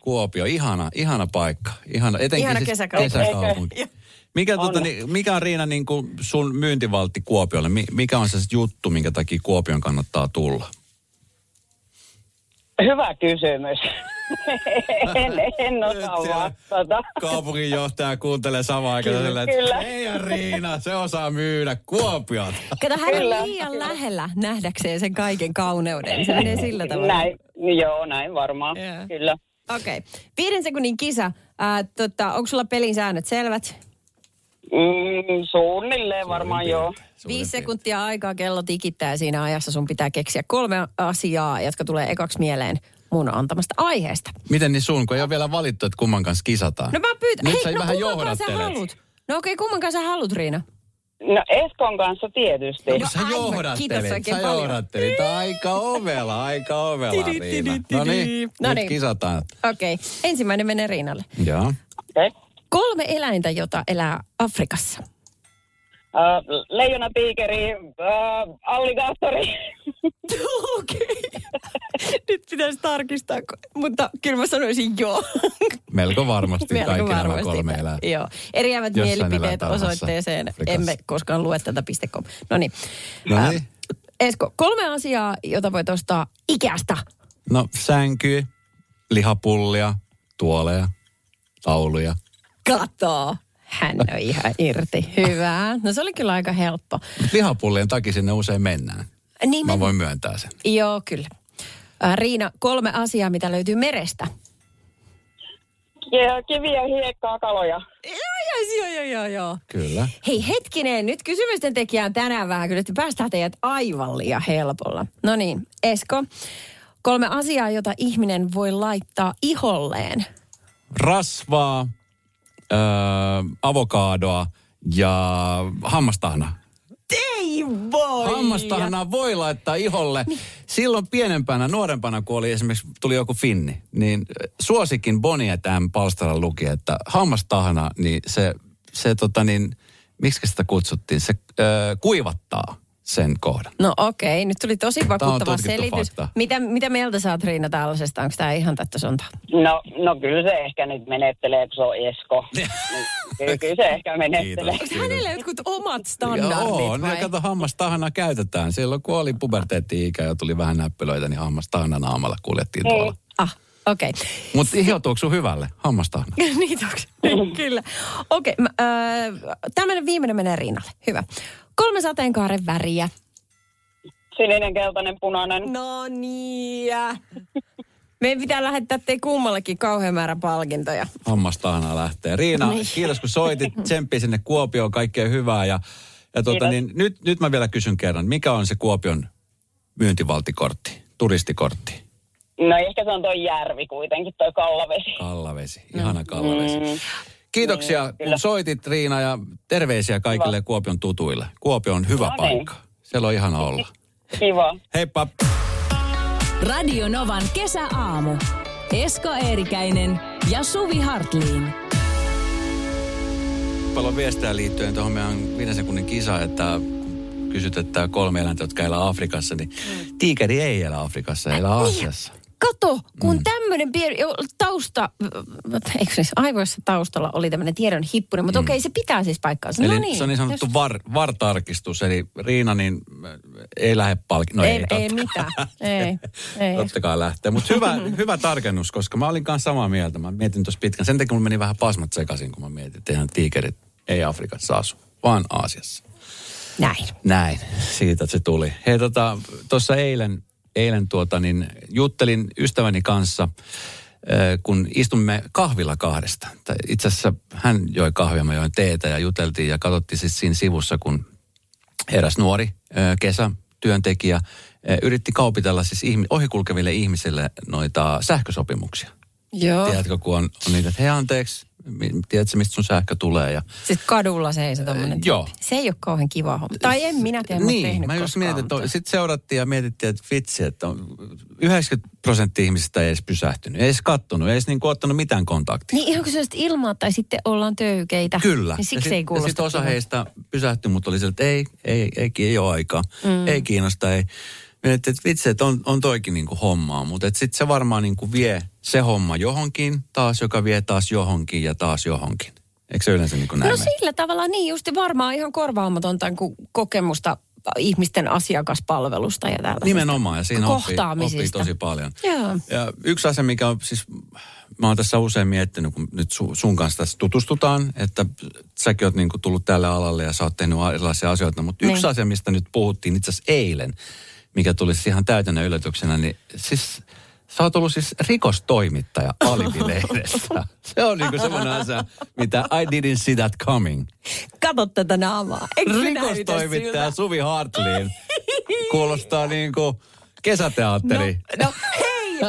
Kuopio, ihana, ihana paikka. Ihana, etenkin Ihana siis kesäkaupunki. kesäkaupunki. Mikä, niin, mikä on Riina niin kuin sun myyntivaltti Kuopiolle? Mi- Mikä on se juttu, minkä takia Kuopion kannattaa tulla? Hyvä kysymys. en, en osaa vastata. Kaupunginjohtaja kuuntelee samaan aikaan Kyllä, että kyllä. Riina, se osaa myydä Kuopiota. Kato, hän Kyllä, on liian kyllä. lähellä nähdäkseen sen kaiken kauneuden. Se menee sillä tavalla. Näin, joo, näin varmaan. Joo. Kyllä. Okei. Okay. Viiden sekunnin kisa. Ää, tota, onko sulla pelin säännöt selvät? Mm, suunnilleen varmaan Suurin joo. Viisi sekuntia aikaa, kello tikittää siinä ajassa sun pitää keksiä kolme asiaa, jotka tulee ekaksi mieleen mun antamasta aiheesta. Miten niin sun, kun ei ole vielä valittu, että kumman kanssa kisataan? No mä pyytän. Nyt Hei, sä no vähän kumman kanssa sä haluat? No okei, okay, kumman kanssa sä haluat, Riina? No Eskon kanssa tietysti. No Sä aivan, johdattelit, sä paljon. johdattelit. Aika ovela, aika ovela, Tidi, Riina. tidi, No niin, nyt No niin. kisataan. Okei, okay. ensimmäinen menee Riinalle. Joo. Okay. Kolme eläintä, jota elää Afrikassa. Uh, leijona, tiikeri, uh, alligaattori. Okei. Nyt pitäisi tarkistaa, mutta kyllä mä sanoisin joo. Melko varmasti Melko kaikki nämä varmasti. kolme elää. Joo. Eriävät Jossain mielipiteet osoitteeseen Afrikassa. emme koskaan lue tätä .com. No niin. No niin. Esko, kolme asiaa, jota voit ostaa Ikeasta. No sänky, lihapullia, tuoleja, tauluja. Kato. Hän on ihan irti. Hyvä. No se oli kyllä aika helppo. Lihapullien takia sinne usein mennään. Niin Mä voin myöntää sen. Joo, kyllä. Äh, Riina, kolme asiaa, mitä löytyy merestä. Ja kiviä, hiekkaa, kaloja. Joo, joo, joo, joo, joo. Kyllä. Hei hetkinen, nyt kysymysten tekijä on tänään vähän kyllä, että päästään teidät aivan liian helpolla. No niin, Esko, kolme asiaa, jota ihminen voi laittaa iholleen. Rasvaa, öö, avokadoa ja hammastahna. Ei voi! Hammastahnaa voi laittaa iholle. Silloin pienempänä, nuorempana, kun oli esimerkiksi tuli joku finni, niin suosikin Bonnie M. palstalla luki, että hammastahna, niin se, se tota niin, miksi sitä kutsuttiin, se öö, kuivattaa. Sen kohdan. No okei, nyt tuli tosi vakuuttava selitys. fakta. Mitä, mitä mieltä sä oot Riina tällaisesta? Onko tämä ihan tätä sontaa? No, no kyllä se ehkä nyt menettelee, kun se on Esko. Niin, kyllä, kyllä se ehkä menettelee. Kiitos. Onko hänellä jotkut omat Joo, standardit ne vai? kato hammastahana käytetään. Silloin kun oli puberteetti-ikä ja tuli vähän näppylöitä, niin hammastahana naamalla kuljettiin Niin. tuolla. Ah, okei. Mutta ihoutuuko sun hyvälle onko? Niin, kyllä. Okei, okay, äh, tämmöinen viimeinen menee Riinalle. Hyvä. Kolme sateenkaaren väriä. Sininen, keltainen, punainen. No niin. Meidän pitää lähettää teille kummallekin kauhean määrä palkintoja. Hammastahana lähtee. Riina, Niin. kiitos kun soitit. Tsemppi sinne Kuopioon, kaikkea hyvää. Ja, ja tuota, niin, nyt, nyt mä vielä kysyn kerran, mikä on se Kuopion myyntivaltikortti, turistikortti? No ehkä se on toi järvi kuitenkin, toi Kallavesi. Kallavesi, ihana Kallavesi. Mm. Kiitoksia, Niin, kun soitit Riina ja terveisiä kaikille Kuopion tutuille. Kuopio on hyvä No niin. paikka. Siellä on ihana olla. Kiva. Heippa! Radio Novan kesäaamu. Esko Eerikäinen ja Suvi Hartliin. Paljon viestejä liittyen tuohon meidän viiden sekunnin kisa, että kysyt, että kolme eläintä, jotka elää Afrikassa, niin tiikeri ei elä Afrikassa, elää Aasiassa. Kato, kun mm. tämmöinen pieni tausta, eikö siis aivoissa taustalla oli tämmöinen tiedon hippuri, mutta mm. okei, se pitää siis paikkaansa. Eli no niin, se on niin sanottu jos- var, VAR-tarkistus, eli Riina niin äh, ei lähde palki... No ei, ei, ei mitään, ei, ei. Totta kai lähtee. Mutta hyvä, hyvä tarkennus, koska mä olin kanssa samaa mieltä. Mä mietin tuossa pitkän. Sen takia mulla meni vähän pasmat sekaisin, kun mä mietin, että eihän tiikerit ei Afrikassa asu, vaan Aasiassa. Näin. Näin, siitä se tuli. Hei tota, tuossa eilen, eilen tuota, niin juttelin ystäväni kanssa, kun istumme kahvilla kahdesta. Itse asiassa hän joi kahvia, mä join teetä ja juteltiin ja katsottiin siis siinä sivussa, kun eräs nuori kesä työntekijä äh, yritti kaupitella siis ohikulkeville ihmisille noita sähkösopimuksia. Joo. Tiedätkö, kun on, on niitä, että hei anteeksi, tiedätkö mistä sun sähkö tulee ja Sitten kadulla seisoo tommonen. joo. tyyppi. Se ei ole kauhean kiva homma. Tai en minä tiedä, mä Niin, tehnyt mä just mietin, mutta- sitten seurattiin ja mietittiin, että vitsi, että on 90 prosenttia ihmisistä ei edes pysähtynyt, ei edes kattonut, ei edes niin ottanut mitään kontaktia. Niin ihan kun se olisi ilmaa tai sitten ollaan töykeitä. Kyllä. Niin siksi ja ei sit, kuulosta Ja sitten osa heistä pysähtyi, mutta oli sieltä, että ei, ei, ei, ei ole aikaa, mm. ei kiinnosta, ei. Että vitsi, että on, on toikin niinku hommaa, mutta sitten se varmaan niinku vie se homma johonkin taas, joka vie taas johonkin ja taas johonkin. Eikö se yleensä niin kuin näin No mene? sillä tavalla niin just varmaan ihan korvaamatonta kokemusta ihmisten asiakaspalvelusta ja tällaisesta. Nimenomaan, ja siinä oppii, oppii tosi paljon. Joo. Ja yksi asia, mikä on siis, mä oon tässä usein miettinyt, kun nyt su, sun kanssa tässä tutustutaan, että säkin oot niin tullut tälle alalle ja sä oot tehnyt erilaisia asioita, mutta yksi Niin. asia, mistä nyt puhuttiin itse asiassa eilen, mikä tuli siis ihan täytänä yllätyksenä, niin siis sä oot ollut siis rikostoimittaja Alibi-lehdessä. Se on niin semmoinen asia, mitä I didn't see that coming. Kato tätä naamaa. Eikö Rikostoimittaja? Suvi Hartliin. Kuulostaa niin kuin kesäteatteri. No, no hei!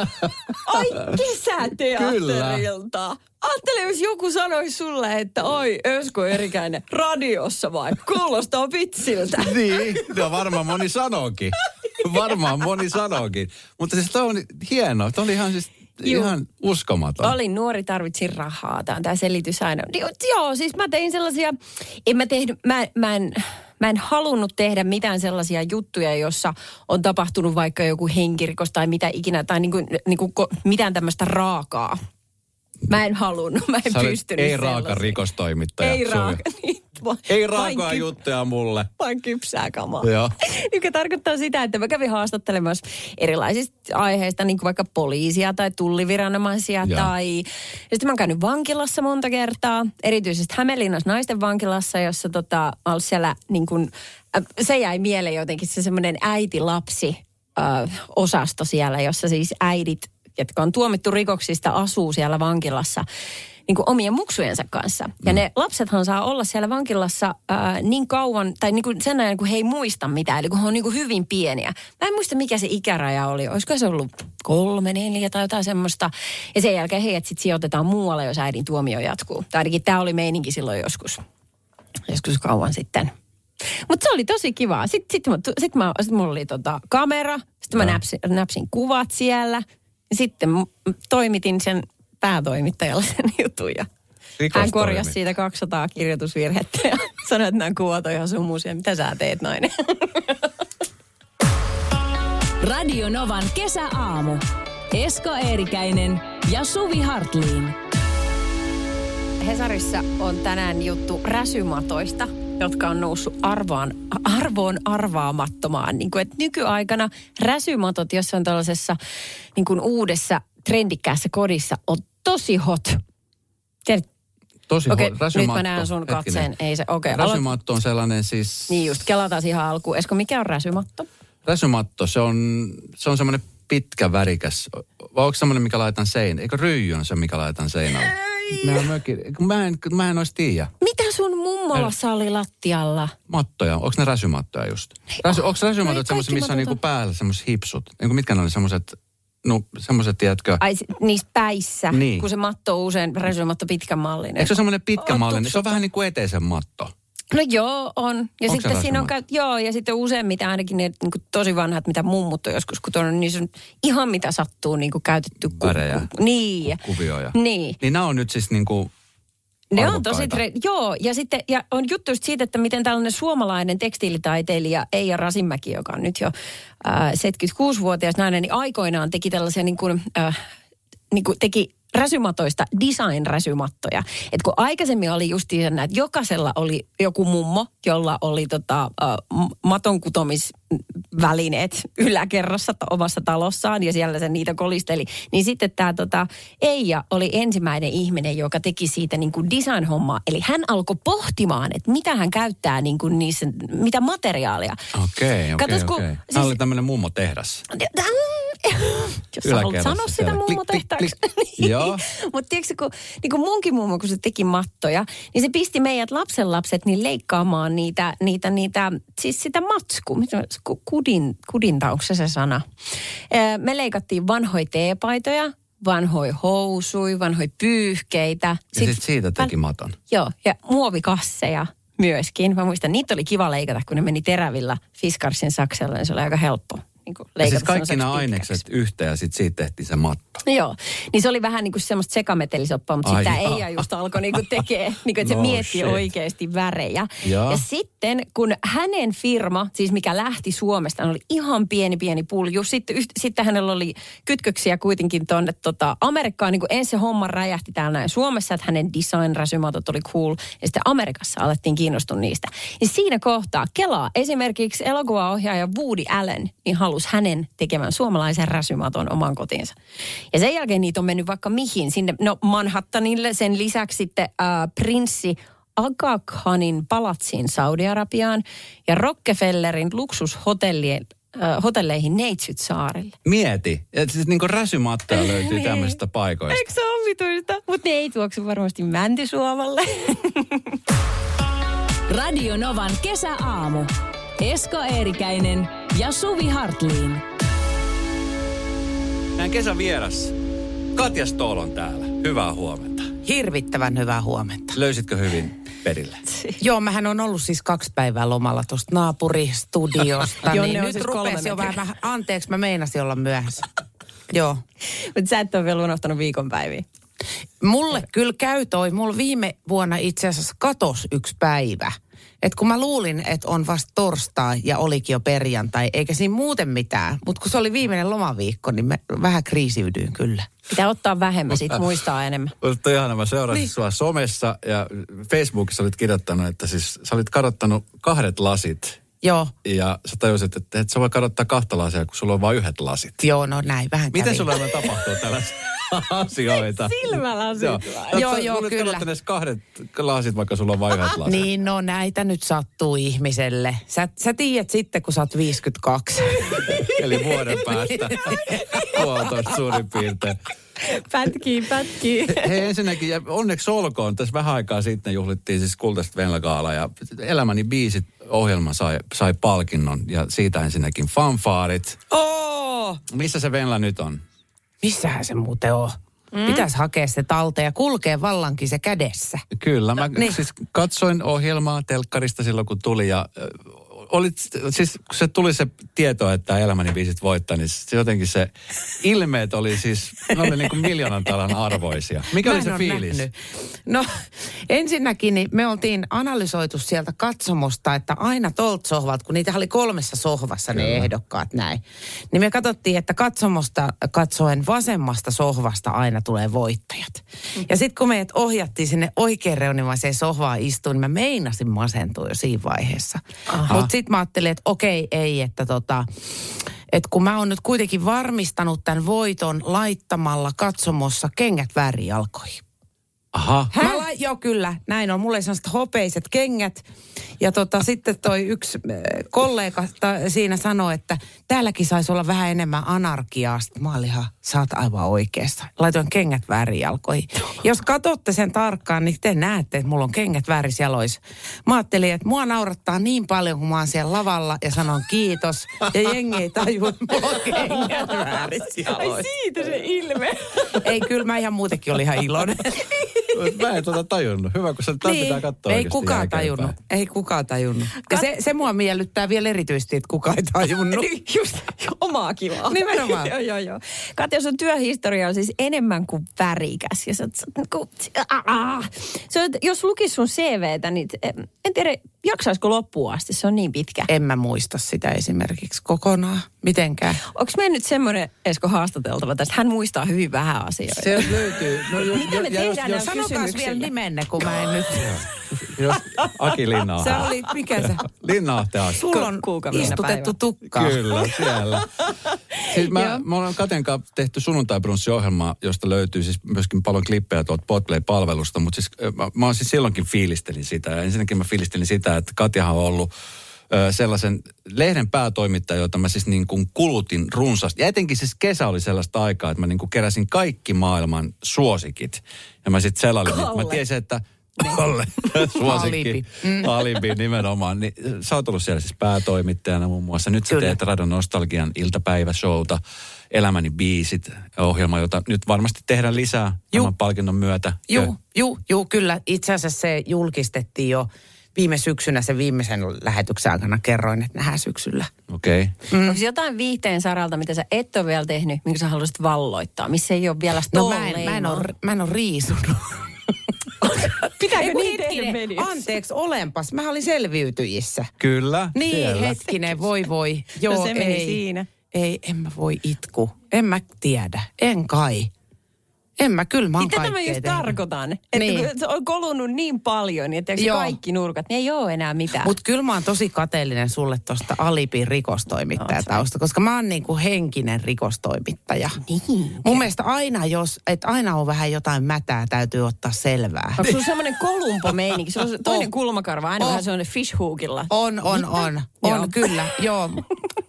Ai kesäteatterilta. Ajattele, jos joku sanoisi sulle, että oi, Ösko Erikäinen, radiossa vai? Kuulostaa vitsiltä. Niin, no varmaan moni sanookin. Varmaan moni sanookin. Mutta siis toi on hieno. Toi oli ihan siis Juu. ihan uskomaton. Olin nuori, tarvitsin rahaa. Tämä on tämä selitys aina. Niin, Joo, siis mä tein sellaisia, en mä tehnyt, mä, mä, en, mä en halunnut tehdä mitään sellaisia juttuja, jossa on tapahtunut vaikka joku henkirikos tai mitä ikinä, tai niinku, niinku, ko- mitään tämmöistä raakaa. Mä en halunnut, mä en Sä pystynyt ei raaka rikostoimittaja. Ei raaka. Niin, va- Ei raakaa juttuja mulle. Vain kypsää kamaa. Joo. Joka tarkoittaa sitä, että mä kävin haastattelemassa erilaisista aiheista, niin kuin vaikka poliisia tai tulliviranomaisia Joo. tai... Ja sitten mä oon käynyt vankilassa monta kertaa, erityisesti Hämeenlinnassa naisten vankilassa, jossa tota, siellä niin kuin, äh, se jäi mieleen jotenkin se semmoinen äiti-lapsi äh, osasto siellä, jossa siis äidit, jotka on tuomittu rikoksista, asuu siellä vankilassa niin kuin omien muksujensa kanssa. Ja ne lapsethan saa olla siellä vankilassa ää, niin kauan, tai niin kuin sen ajan, kun he ei muista mitään, eli kun he on niin kuin hyvin pieniä. Mä en muista, mikä se ikäraja oli. Olisiko se ollut kolme, neljä tai jotain semmoista. Ja sen jälkeen heidät sitten sijoitetaan muualle, jos äidin tuomio jatkuu. Tai ainakin tämä oli meininki silloin joskus. Joskus kauan sitten. Mutta se oli tosi kivaa. Sitten sit, mä, sit mä, sit mulla oli tota kamera, sitten mä näpsin, näpsin kuvat siellä. Sitten toimitin sen päätoimittajalle sen jutun ja hän korjasi siitä 200 kirjoitusvirhettä ja Sanoit, että nämä kuvat on ihan sumuisia. Mitä sä teet, nainen? Radio Novan kesäaamu. Esko Eerikäinen ja Suvi Hartliin. Hesarissa on tänään juttu räsymatoista, jotka on noussut arvoon, arvoon arvaamattomaan. Niin kuin, että nykyaikana räsymatot jossain tällaisessa niin kuin uudessa trendikkäässä kodissa on tosi hot. Tiedät, Tosi Okei, ho- nyt räsymatto. mä näen sun Hetkinen. katseen. Ei se, okei. aloit- Räsymatto on sellainen siis... Niin just, kelataan ihan alkuun. Esko, mikä on räsymatto? Räsymatto, se on, se on semmoinen pitkä värikäs. Vai onko semmoinen, mikä laitan seinään? Eikö ryijy on se, mikä laitan seinälle? Kun mä en, mä en ois tiedä. Mitä sun mummolassa oli lattialla? Mattoja, onko ne räsymattoja just? Räsy, onko No räsymatot ei semmoisia, missä on niinku päällä semmoiset hipsut? Niinku mitkä ne oli semmoiset, no semmoiset, tiedätkö? Ai niissä päissä, Niin. kun se matto on usein räsymatto pitkän mallinen. Eikö se ole semmoinen pitkä mallinen? Se on vähän niin kuin eteisen matto. No joo, on. Ja Onko sitten siinä on, käy, joo, ja sitten useimmiten ainakin ne niin kuin tosi vanhat, mitä mummut on joskus kutonut, niin se on ihan mitä sattuu niin kuin käytetty. Värejä. ku- niin. Kuvioja. Niin. Niin nämä on nyt siis niinku Ne on tosi tre- Joo, ja sitten ja on juttu just siitä, että miten tällainen suomalainen tekstiilitaiteilija Eija Rasinmäki, joka on nyt jo äh, 76-vuotias nainen, niin aikoinaan teki tällaisia niin kuin, äh, niin kuin teki räsymatoista design-räsymattoja. Et kun aikaisemmin oli just että jokaisella oli joku mummo, jolla oli tota, m- maton kutomisvälineet yläkerrassa t- omassa talossaan ja siellä se niitä kolisteli. Niin sitten tämä tota, Eija oli ensimmäinen ihminen, joka teki siitä niin kuin design-hommaa. Eli hän alkoi pohtimaan, että mitä hän käyttää niin kuin niissä, mitä materiaalia. Okei, okei, Katos, kun- okei. Hän siis- oli tämmöinen mummotehdas. Jos sä haluat sanoa sitä mummo klik. Joo. Mutta tiedätkö, kun, niin kuin munkin mummo, kun se teki mattoja, niin se pisti meidät lapsenlapset niin leikkaamaan niitä, niitä, niitä siis sitä matsku, mitä, ku- kudin, kudinta, onko se se sana? Me leikattiin vanhoja teepaitoja, vanhoja housui, vanhoja pyyhkeitä. Ja sitten siitä teki maton. Joo, ja muovikasseja myöskin. Mä muistan, niitä oli kiva leikata, kun ne meni terävillä Fiskarsin saksella, niin se oli aika helppo. Niin kuin Ja leikata siis kaikki nämä ainekset pitkäksi. yhteen ja sitten siitä tehtiin se matto. Joo, niin se oli vähän niin kuin semmoista sekametelisoppaa, mutta sitten jaa. Eija just alkoi niin kuin tekee, niin kuin, että se No mietti shit. oikeasti värejä. Joo. Ja sitten kun hänen firma, siis mikä lähti Suomesta, oli ihan pieni pieni pulju. Sitten, yht, sitten hänellä oli kytköksiä kuitenkin tuonne tota, Amerikkaan. Niin kuin ensin se homma räjähti täällä näin Suomessa, että hänen design-räsymatot oli cool. Ja sitten Amerikassa alettiin kiinnostua niistä. Ja siinä kohtaa Kelaa esimerkiksi elokuvaohjaaja Woody Allen niin halusi hänen tekemään suomalaisen räsymaton oman kotiinsa. Ja sen jälkeen niitä on mennyt vaikka mihin. Sinne, no Manhattanille, sen lisäksi sitten äh, prinssi Aga Khanin palatsiin Saudi-Arabiaan ja Rockefellerin luksushotellien äh, hotelleihin Neitsyt saarille. Mieti. Ja siis niinku räsymattoja löytyy Niin. tämmöisistä paikoista. Eikö se ole vituista? Mutta ne ei tuoksu varmasti Mäntysuomalle. Radio Novan kesäaamu. Esko Eerikäinen ja Suvi Hartliin. Näin kesän vieras. Katja Stoll on täällä. Hyvää huomenta. Hirvittävän hyvää huomenta. Löysitkö hyvin perille? Joo, mähän on ollut siis kaksi päivää lomalla tuosta naapuristudiosta. Jonne niin on nyt siis rupesi jo metriä. vähän, anteeksi mä meinasin olla myöhässä. Joo. Mutta sä et ole vielä unohtanut viikonpäiviä. Mulle kyllä käy toi, mulla viime vuonna itse asiassa katos yksi päivä. Et kun mä luulin, että on vasta torstai ja olikin jo perjantai, eikä siinä muuten mitään. Mutta kun se oli viimeinen lomaviikko, niin mä vähän kriisiydyin kyllä. Pitää ottaa vähemmän, sit muistaa enemmän. Mutta ihana, mä seurasin niin. sua somessa ja Facebookissa olit kirjoittanut, että siis sä olit kadottanut kahdet lasit. Joo, Ja sä tajusit, että et sä voi kadottaa kahta lasia, kun sulla on vain yhdet lasit. joo, no näin vähän Miten kävi. sulla aina tapahtuu tällaisia asioita? Silmälasit Joo? Joo, Sä- joo, kyllä. edes kahdet lasit, vaikka sulla on vain yhdet lasit. Niin, no näitä nyt sattuu ihmiselle. Sä, sä tiedät sitten, kun sä oot 52. Eli vuoden päästä. Puolitoista suurin piirtein. Pätkii, pätkii. Hei ensinnäkin, ja onneksi olkoon, tässä vähän aikaa sitten juhlittiin siis kultaista Venlagaala ja Elämäni biisit ohjelma sai, sai palkinnon ja siitä ensinnäkin fanfaarit. Oo! Missä se Venla nyt on? Missähän se muuten on? Mm. Pitäisi hakea se talteen ja kulkee vallankin se kädessä. Kyllä, mä niin. siis katsoin ohjelmaa telkkarista silloin kun tuli ja olit, siis kun se tuli se tieto, että elämäni biisit voittaa, niin se jotenkin se ilmeet oli siis, ne oli niin kuin miljoonan talan arvoisia. Mikä Mä oli se fiilis? nähnyt. No ensinnäkin niin me oltiin analysoitu sieltä katsomosta, että aina tolta sohvalta, kun niitä oli kolmessa sohvassa ne ehdokkaat näin. Niin me katsottiin, että katsomosta katsoen vasemmasta sohvasta aina tulee voittajat. Ja sitten kun meidät ohjattiin sinne oikein reunimaiseen sohvaan istuun, niin mä meinasin masentua jo siinä vaiheessa. Mutta sitten mä ajattelin, että okei, ei, että tota, että kun mä oon nyt kuitenkin varmistanut tämän voiton laittamalla katsomossa kengät värijalkoihin. Aha. Mä la- joo, kyllä. Näin on. Mulla oli sellaiset hopeiset kengät. Ja tota, sitten toi yksi äh, kollega ta, siinä sanoi, että täälläkin saisi olla vähän enemmän anarkiaa. Sitten mä olin ihan, sä oot aivan oikeassa. Laitoin kengät värijalkoihin. Jos katsotte sen tarkkaan, niin te näette, että mulla on kengät värisjaloissa. Mä ajattelin, että mua naurattaa niin paljon, kun mä oon siellä lavalla ja sanon kiitos. Ja jengi ei tajua, että mulla on kengät värisjaloissa. Siitä se ilme. Ei, kyllä mä ihan muutenkin olin ihan iloinen. Mä en tuota tajunnut. Hyvä, kun sä niin. pitää katsoa ei kukaan tajunnut. Ei kukaan tajunnut. Ja se, se mua miellyttää vielä erityisesti, että kukaan ei tajunnut. Just omaa kivaa. Nimenomaan. joo, joo, joo. Katja, sun työhistoria on siis enemmän kuin värikäs. Ja sä, sä, ah. se on, jos lukis sun CVtä, niin en tiedä, jaksaisiko loppuun asti. Se on niin pitkä. En mä muista sitä esimerkiksi kokonaan. Mitenkään. Onko meillä nyt semmoinen Esko haastateltava tästä? Hän muistaa hyvin vähän asioita. Se löytyy. No, jos, Mitä me jos, tehdään jos, näillä Sanokaa vielä nimenne, kun mä en nyt... jos, Aki Linna Se oli, mikä se? Linna Sulla on istutettu päivä. tukkaa. Kyllä, siellä. Siis mä, mä olen Katen kanssa tehty sunnuntai ohjelma, josta löytyy siis myöskin paljon klippejä tuolta Podplay-palvelusta, mutta siis mä, mä oon siis silloinkin fiilistelin sitä. Ja ensinnäkin mä fiilistelin sitä, että Katjahan on ollut sellaisen lehden päätoimittaja, jota mä siis niin kuin kulutin runsaasti. Ja etenkin siis kesä oli sellaista aikaa, että mä niin kuin keräsin kaikki maailman suosikit. Ja mä sitten selailin, että mä tiesin, että Kalle, suosikki. Alibi. Mm. Alibi nimenomaan. Niin, sä oot ollut siellä siis päätoimittajana muun muassa. Nyt sä Kyllä. teet Radon Nostalgian iltapäiväshowta, Elämäni biisit, ohjelma, jota nyt varmasti tehdään lisää Juu. tämän palkinnon myötä. Juu, juu, juu, kyllä. Itse asiassa se julkistettiin jo viime syksynä sen viimeisen lähetyksen aikana. Kerroin, että nähdään syksyllä. Okei. Okay. Mm. Onko jotain viihteen saralta, mitä sä et ole vielä tehnyt, minkä sä haluaisit valloittaa? Missä ei ole vielä No mä en, mä en, ole, mä en ole riisunut. Pitääkö niin tehdä anteeksi, olenpas. Mä olin selviytyjissä. Kyllä, Niin, siellä. hetkinen, voi voi. Joo, No se meni ei. siinä. Ei, en mä voi itku. En mä tiedä. En kai. En mä, kyllä mä oon Niin tätä mä just tarkoitan. Että Niin. kun se on kolunut niin paljon, niin että kaikki nurkat, niin ei ole enää mitään. Mutta kyllä mä oon tosi kateellinen sulle tuosta Alipin rikostoimittajatausta, koska mä oon niinku henkinen rikostoimittaja. Niin. Mun mielestä aina, jos, että aina on vähän jotain mätää, täytyy ottaa selvää. Onko sulla semmoinen kolumpo-meininki? Se on toinen On. kulmakarva, aina On. vähän semmoinen fishhookilla. On, on, on. On, Joo. kyllä, joo.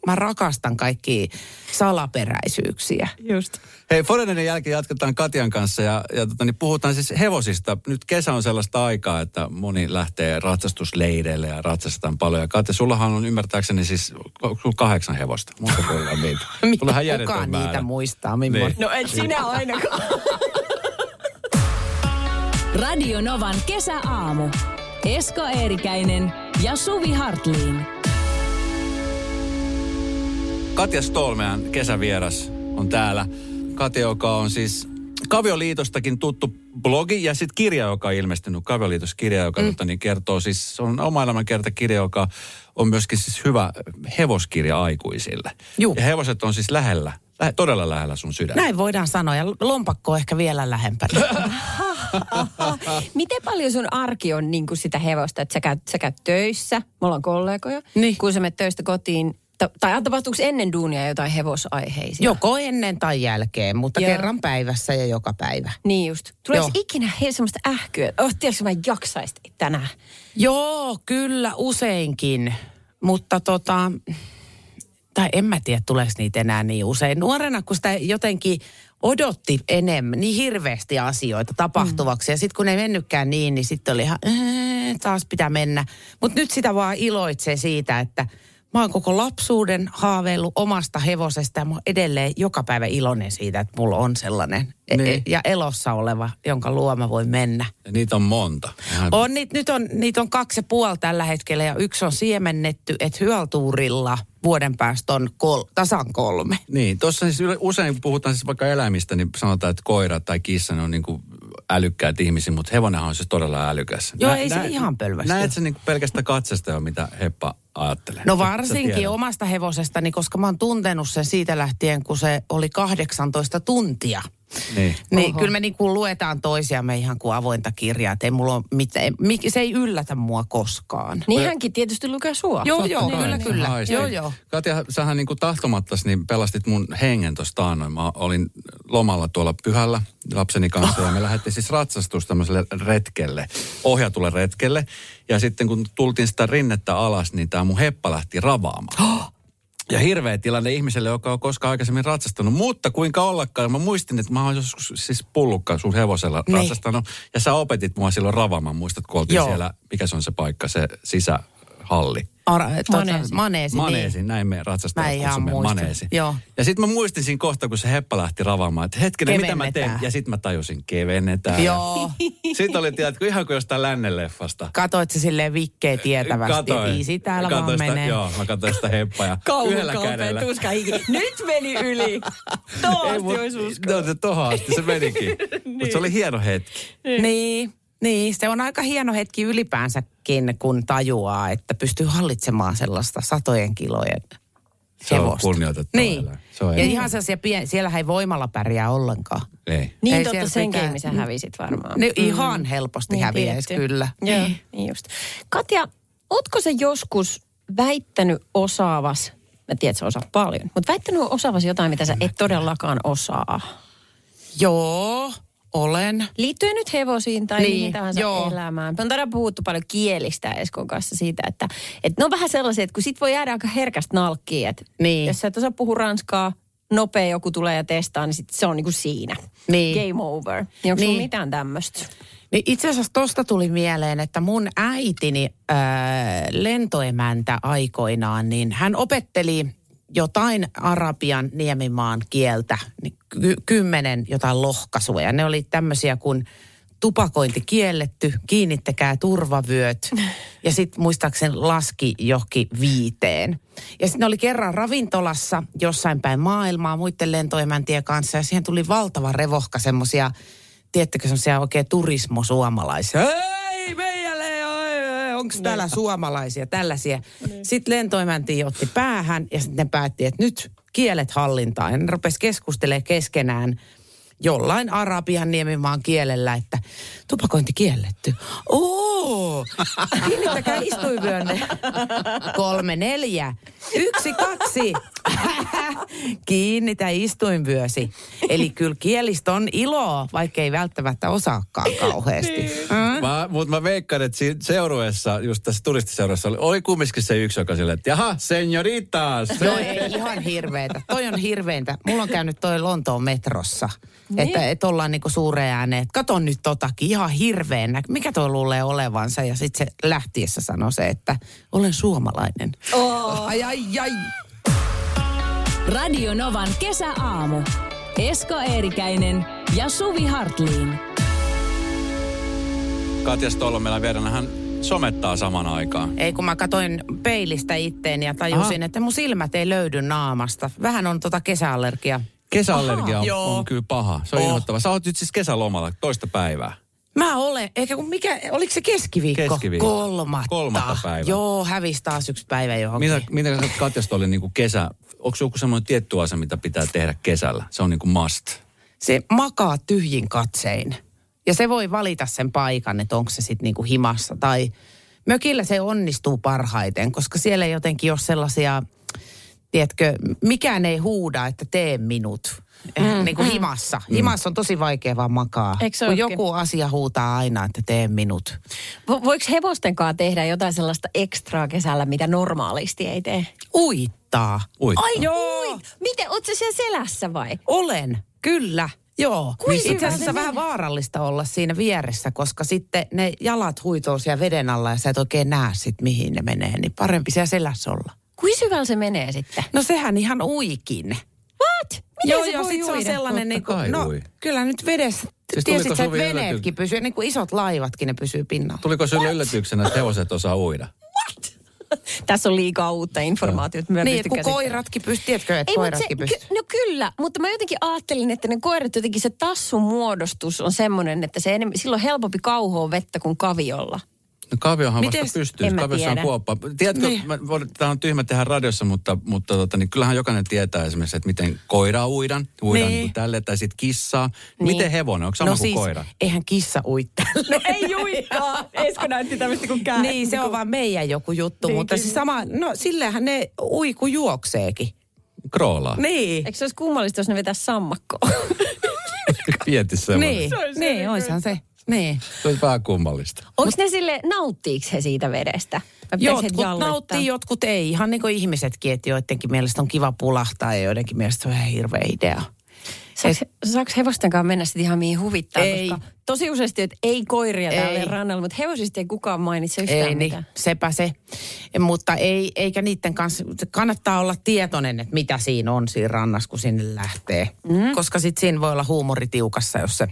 Mä rakastan kaikki salaperäisyyksiä. Just. Hei, Forenerin jälkeen jatketaan Katjan kanssa ja, ja tota, niin puhutaan siis hevosista. Nyt kesä on sellaista aikaa, että moni lähtee ratsastusleireille ja ratsastetaan paljon. Ja Katja, sullahan on ymmärtääkseni siis sulla kahdeksan hevosta. Muuta kuin ei niitä. Sulla on ihan järjetön Kukaan määrä. niitä muistaa. Niin. No et sinä ainakaan. Radio Novan kesäaamu. Esko Eerikäinen ja Suvi Hartliin. Katja Stolmean kesävieras on täällä. Katja, joka on siis Kavioliitostakin tuttu blogi ja sitten kirja, joka on ilmestynyt, Kavioliitos-kirja, joka mm. niin kertoo siis, on oma elämänkertakirja, joka on myöskin siis hyvä hevoskirja aikuisille. Juu. Ja hevoset on siis lähellä, lähe, todella lähellä sun sydäntä. Näin voidaan sanoa, ja lompakko on ehkä vielä lähempänä. Miten paljon sun arki on niin kuin sitä hevosta, että sä käyt, sä käyt töissä, me ollaan kollegoja, Niin. kun sä menet töistä kotiin, tai tapahtuuko ennen duunia jotain hevosaiheisia? Joko ennen tai jälkeen, mutta Joo. kerran päivässä ja joka päivä. Niin just. Tuleeko Joo. ikinä semmoista ähkyä, että oh, tiedätkö mä en jaksaisi tänään? Joo, kyllä useinkin, mutta tota, tai en mä tiedä, tuleeko niitä enää niin usein. Nuorena, kun sitä jotenkin odotti enemmän, niin hirveästi asioita tapahtuvaksi. Mm. Ja sitten kun ei mennytkään niin, niin sitten oli ihan, "Äh, taas pitää mennä. Mutta nyt sitä vaan iloitsee siitä, että Mä oon koko lapsuuden haaveillut omasta hevosesta ja mä oon edelleen joka päivä iloinen siitä, että mulla on sellainen e- Niin. e- ja elossa oleva, jonka luo mä voin mennä. Ja niitä on monta. Ihan- On, niitä, nyt on, niitä on kaksi ja puoli tällä hetkellä ja yksi on siemennetty, että hyötuurilla vuoden päästä on kol, tasan kolme. Niin, tuossa siis usein puhutaan siis vaikka eläimistä, niin sanotaan, että koira tai kissa ne on niin kuin älykkäät ihmisiä, mutta hevonenhan on siis todella älykäs. Joo, ei se ihan pölvästi Näet sä niin pelkästä katsesta jo, mitä Heppa ajattelee? No varsinkin omasta hevosestani, koska mä oon tuntenut sen siitä lähtien, kun se oli 18 tuntia. Niin. Niin Oho. kyllä me niinku luetaan toisiamme ihan kuin avointa kirjaa. Ei mulla ole mitään, se ei yllätä mua koskaan. Niin hänkin tietysti lukee sua. Joo, joo, Totta kyllä, kai. kyllä. Haisti. Joo, joo. Katja, sähän niin kuin tahtomattas niin pelastit mun hengen tuosta taannoin. Mä olin lomalla tuolla pyhällä lapseni kanssa ja me lähdettiin siis ratsastus tämmöiselle retkelle, ohjatulle retkelle. Ja sitten kun tultiin sitä rinnettä alas, niin tämä mun heppa lähti ravaamaan. Ja hirveä tilanne ihmiselle, joka on koskaan aikaisemmin ratsastanut. Mutta kuinka ollakaan, mä muistin, että mä oon joskus siis pullukka sun hevosella Niin. ratsastanut. Ja sä opetit mua silloin ravaamaan. Muistat, kun oltiin Joo. siellä, mikä se on se paikka, se sisähalli. Ara, tota, Maneesi. maneesi. Maneesi, Niin. näin me ratsastajat kutsumme maneesi. Joo. Ja sitten mä muistin siinä kohtaa, kun se heppa lähti ravaamaan, että hetkinen, mitä mä teen? Ja sitten mä tajusin, kevennetään. Joo. Sitten oli, tiedätkö, ihan kuin jostain lännenleffasta. Katoit se silleen vikkeä tietävästi. Katoin. Easy täällä Katoin vaan sitä, menee. Joo, mä katsoin sitä heppaa ja yhdellä kädellä. tuska hiki. Nyt meni yli. Toasti mut- olisi usko. No se tohon asti se menikin. Mutta se oli hieno hetki. Niin, niin, se on aika hieno hetki ylipäänsäkin, kun tajuaa, että pystyy hallitsemaan sellaista satojen kilojen Se on hevosta. kunnioitettava Niin. Se on ja ihan sellaisia pien, siellä ei voimalla pärjää ollenkaan. Ei. Niin Ei totta, sen mitään- keimisen hävisit varmaan. Ne ihan helposti Niin, häviäisi tietty. kyllä. Joo, niin just. Katja, ootko se joskus väittänyt osaavas, mä tiedän, että sä osaat paljon, mutta väittänyt osaavas jotain, mitä sä et todellakaan osaa? Joo, olen. Liittyen nyt hevosiin tai Niin, mihin tahansa joo. elämään. Me on todella puhuttu paljon kielistä Eskon kanssa siitä, että, että ne on vähän sellaisia, että kun sit voi jäädä aika herkästä nalkkiin, että Niin. jos sä et osaa puhua ranskaa, nopea joku tulee ja testaa, niin sit se on niinku siinä. Niin. Game over. Niin onko Niin. sulla mitään tämmöistä? Niin itse asiassa tosta tuli mieleen, että mun äitini äh, lentoemäntä aikoinaan, niin hän opetteli jotain Arabian niemimaan kieltä, niin ky- kymmenen jotain lohkaisua. Ja ne oli tämmöisiä kuin tupakointi kielletty, kiinnittäkää turvavyöt ja sitten muistaakseni laski johonkin viiteen. Ja sitten oli kerran ravintolassa jossain päin maailmaa muiden lentoemäntien kanssa ja siihen tuli valtava revohka semmoisia, tiedättekö semmoisia oikein turismosuomalaisia. Hei meijälle, onko täällä suomalaisia, tällaisia. Sitten lentoemänti otti päähän ja sitten ne päätti, että nyt kielet hallintaan. Ja ne rupesi keskustelemaan keskenään jollain arabian niemimaan kielellä, että tupakointi kielletty. Oo, kiinnittäkää istuinvyönne. Kolme, neljä, yksi, kaksi. Kiinnitä istuinvyösi. Eli kyllä kielistä on iloa, vaikka ei välttämättä osaakaan kauheasti. Mm? Mä, mutta mä veikkaan, että siinä seurueessa, just tässä turistiseurueessa, oli, oli kumminkin se yksi, joka silleen, että jaha, senioritas. No ei ihan hirveetä. Toi on hirveintä. Mulla on käynyt toi Lontoon metrossa. Että et ollaan niinku suureen ääneen, että kato nyt totakin, ihan hirveän näkö. Mikä toi luulee olevansa? Ja sitten se lähtiessä sanoi se, että olen suomalainen. Oh. Ai, ai, ai. Radio Novan kesäaamu. Esko Eerikäinen ja Suvi Hartliin. Katja Stollo meillä vieraana, hän somettaa saman aikaan. Ei kun mä katoin peilistä itteeni ja tajusin, Aha. että mun silmät ei löydy naamasta. Vähän on tota kesäallergia. Kesäallergia on, joo. on kyllä paha. Se on Oh. inhottava. Sä oot nyt siis kesälomalla toista päivää. Mä olen, eikä kun mikä, oliko se keskiviikko? Keskiviikko. Kolmatta. Kolmatta päivää. Joo, hävisi taas yksi päivä johonkin. Mitä, mitä sä Katjasta oli niin kuin kesä? Onko joku semmoinen tietty asia, mitä pitää tehdä kesällä? Se on niin kuin must. se makaa tyhjin katsein. Ja se voi valita sen paikan, että onko se sitten niinku himassa tai mökillä se onnistuu parhaiten, koska siellä ei jotenkin ole sellaisia, tiedätkö, mikään ei huuda, että tee minut. Mm, niin kuin himassa. Himassa on tosi vaikea vaan makaa. Eikö se kun olekin? joku asia huutaa aina, että tee minut. Vo- voiko hevostenkaan tehdä jotain sellaista ekstraa kesällä, mitä normaalisti ei tee? Uittaa. Ui. Ai Joo. Ui. Miten, oot sä siellä selässä vai? Olen, kyllä. Joo. Kuinka Itse asiassa vähän vaarallista olla siinä vieressä, koska sitten ne jalat huitoo siellä veden alla ja sä et oikein näe sit mihin ne menee. Niin parempi siellä selässä olla. Kuin syvällä se menee sitten? No sehän ihan uikin. What? Miten joo, se joo, voi sit se on uida? sellainen, niin kuin, kai no ui. kyllä nyt vedessä, Siis tiesit tuliko sä, että Suvi veneetkin ylläty- pysyy, niin kuin isot laivatkin ne pysyy pinnalla. Tuliko sinulle yllätyksenä, että hevoset osaa uida? Tässä on liikaa uutta informaatiota. Mä en Niin, pysty kun käsittämään. koiratkin pystyy, tiedätkö, että Ei, mutta se, koiratkin pystyy. ky, no kyllä, mutta mä jotenkin ajattelin, että ne koirat jotenkin se tassun muodostus on semmoinen, että se enemmän, silloin on helpompi kauhoa vettä kuin kaviolla. No kaviohan Mites- vasta pystyy, kaviossa on kuoppa. Tiedätkö, Niin. niin. tämä on tyhmä tehdä radiossa, mutta, mutta tota, niin kyllähän jokainen tietää esimerkiksi, että miten koiraa uidan, uidaan Niin. niin. niin tälle, tai sitten kissaa. Niin. Niin. Miten hevonen, onko sama no kuin siis, koira? eihän kissa ui tälle. No ei juikkaa. Esko näytti tämmöistä kuin kää. Niin, se on vaan meidän joku juttu, Niin, mutta siis sama, no sillähän ne uiku juokseekin. Kroolaa. Niin. Eikö se olisi kummallista, jos ne vetää sammakkoa? Mieti semmoinen. Niin, Se olisi niin, niin oishan se. Niin. Se olisi vähän kummallista. Onko ne sille, nauttiiko he siitä vedestä? Jotkut nauttii, jotkut ei. Ihan niin kuin ihmisetkin, että joidenkin mielestä on kiva pulahtaa ja joidenkin mielestä se on ihan hirveä idea. Saako, saako hevostenkaan mennä sitten ihan mihin huvittaa? Ei. Koska tosi useasti, että ei koiria täällä Ei. rannalla, mutta hevosista ei kukaan mainitse yhtään Ei niin, mitään. sepä se. Mutta ei, eikä niiden kanssa, kannattaa olla tietoinen, että mitä siinä on siinä rannassa, kun sinne lähtee. Mm. Koska sitten siinä voi olla huumori tiukassa, jos se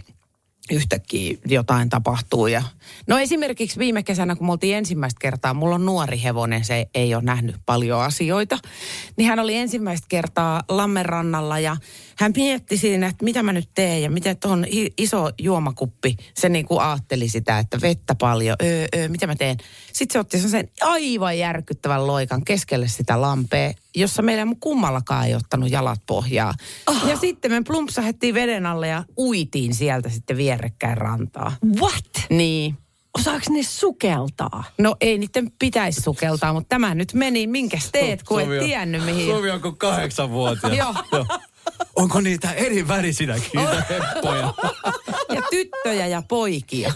yhtäkkiä jotain tapahtuu. Ja... No esimerkiksi viime kesänä, kun me oltiin ensimmäistä kertaa, mulla on nuori hevonen, se ei ole nähnyt paljon asioita, niin hän oli ensimmäistä kertaa Lammenrannalla ja hän mietti siinä, että mitä mä nyt teen ja miten tuon iso juomakuppi, se niin kuin ajatteli sitä, että vettä paljon, öö, öö, mitä mä teen. Sitten se otti sen aivan järkyttävän loikan keskelle sitä lampea, jossa meidän kummallakaan ei ottanut jalat pohjaa. Oh. Ja sitten me plumpsahettiin veden alle ja uitiin sieltä sitten vierekkäin rantaa. What? Niin. Osaako ne sukeltaa? No ei niiden pitäisi sukeltaa, mutta tämä nyt meni. Minkäs teet, kun et Suvi on- tiennyt mihin? Suvi on kuin kahdeksanvuotias. Joo. Onko niitä eri värisinäkin, niitä heppoja? Ja tyttöjä ja poikia.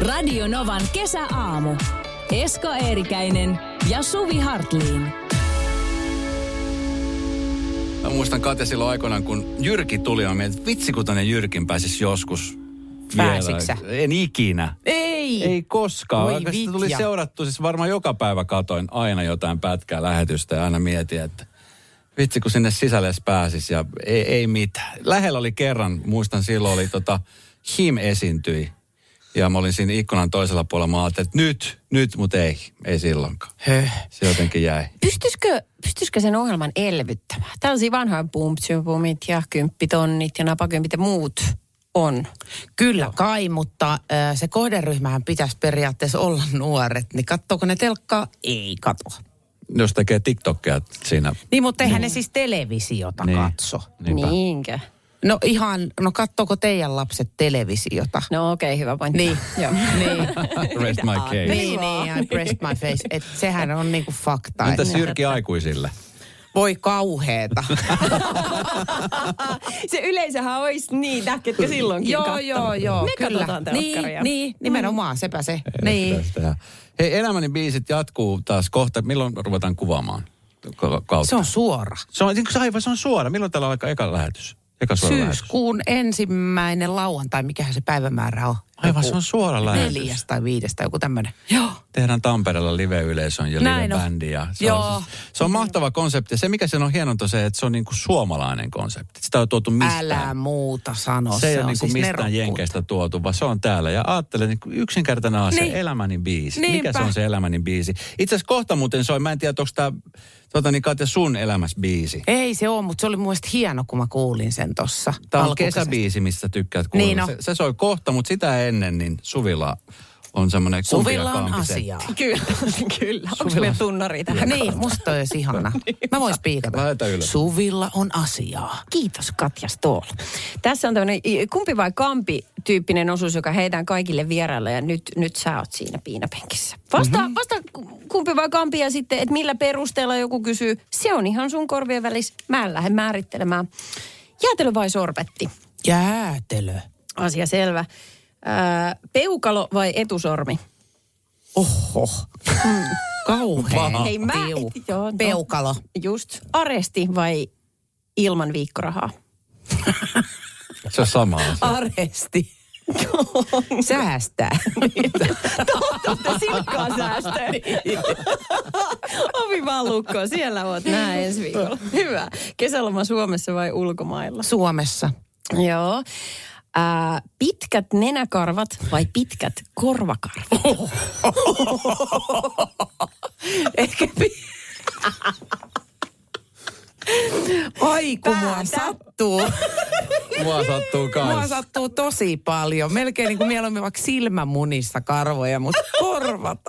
Radio Novan kesäaamu. Esko Eerikäinen ja Suvi Hartliin. Mä muistan Katja silloin aikoinaan, kun Jyrki tuli, mä mietin, että vitsi kun tonne Jyrkin pääsis joskus Pääsitkö sä? En ikinä. Ei. Ei koskaan. Voi tuli seurattu, siis varmaan joka päivä katoin aina jotain pätkää lähetystä ja aina mietin, että vitsi kun sinne sisälle pääsis ja ei, ei mitään. Lähellä oli kerran, muistan silloin oli tota, Him esiintyi. Ja mä olin siinä ikkunan toisella puolella, mä ajattelin, että nyt, nyt, mutta ei, ei silloinkaan. Höh. Se jotenkin jäi. Pystyisikö, pystyisikö sen ohjelman elvyttämään? Tällaisia vanhoja pumpsypumit ja kymppitonnit ja napakympit ja muut on. Kyllä kai, mutta äh, se kohderyhmähän pitäisi periaatteessa olla nuoret. Niin katsoako ne telkkaa? Ei kato. Jos tekee TikTokia siinä. Niin, mutta eihän ne siis televisiota Niin. katso. Niinpä. Niinkö? No ihan, no katsoako teidän lapset televisiota? No okei, okay, hyvä pointti. Niin. Joo. niin. Rest my case. Niin, niin, I pressed my face. Et sehän on niinku fakta. Entäs että- Jyrki aikuisille? Voi kauheeta. Se yleisöhän olisi niitä, ketkä silloinkin joo, kattoo. joo, joo, Me kyllä. katsotaan niin, niin, nimenomaan, sepä se. Niin. Pitäisi tehdä. Hei, elämäni biisit jatkuu taas kohta. Milloin ruvetaan kuvaamaan Ka- kautta? Se on suora. se on, niin kuin aivan, se on suora. Milloin täällä alkaa eka lähetys? Eka lähetys. Syyskuun ensimmäinen lauantai, mikähän se päivämäärä on? Aivan, Joku se on suora lähetys. Neljäs tai viides tai joku tämmöinen. Joo. Tehdään Tampereella live-yleisön ja live-bändi. Ja se, Joo. on, siis, se on mahtava konsepti. Se, mikä sen on hienonta, on se, että se on niin kuin suomalainen konsepti. Sitä on tuotu mistään. Älä muuta sano. se ei ole on niin kuin siis mistään nerokkuutta. jenkeistä tuotu, vaan se on täällä. Ja ajattelen, niin yksinkertainen asia, Niin. elämäni biisi. Mikä Niinpä. se on se elämäni biisi? Itse asiassa kohta muuten soi, mä en tiedä, onko tämä tota, niin Katja sun elämäs biisi. Ei se ole, mutta se oli mun mielestä hieno, kun mä kuulin sen tossa. Tämä on kesäbiisi, mistä tykkäät kuulla. Niin on. se, se soi kohta, mutta sitä ennen niin Suvilla on semmoinen Suvilla on asiaa. Kyllä, kyllä. Onko meillä tunnari tähän? Niin, musta olisi ihana. Mä vois piikata. Suvilla on asiaa. Kiitos Katja Stoll. Tässä on tämmöinen kumpi vai kampi tyyppinen osuus, joka heitään kaikille vieraille ja nyt, nyt sä oot siinä piinapenkissä. Vasta, mm-hmm. vasta ku- kumpi vai kampi ja sitten, että millä perusteella joku kysyy. Se on ihan sun korvien välissä. Mä en lähde määrittelemään. Jäätelö vai sorbetti? Jäätelö. Asia selvä. Ää, peukalo vai etusormi? Oho. Kauhea. Hei mä... Piu. Joo, no, Peukalo. Just. Aresti vai ilman viikkorahaa? Se on sama asia. Aresti. Säästää. Totta silkkaa säästöä. Ovi vaan lukkoon, siellä oot nää ensi viikolla. Hyvä. Kesäloma Suomessa vai ulkomailla? Suomessa. Joo. Ää, pitkät nenäkarvat vai pitkät korvakarvat? Ehkä... pi- Oi, kun mua Päätä. sattuu. Mua sattuu Mua kans. sattuu tosi paljon. Melkein niin kuin mieluummin vaikka silmämunissa karvoja, mutta korvat,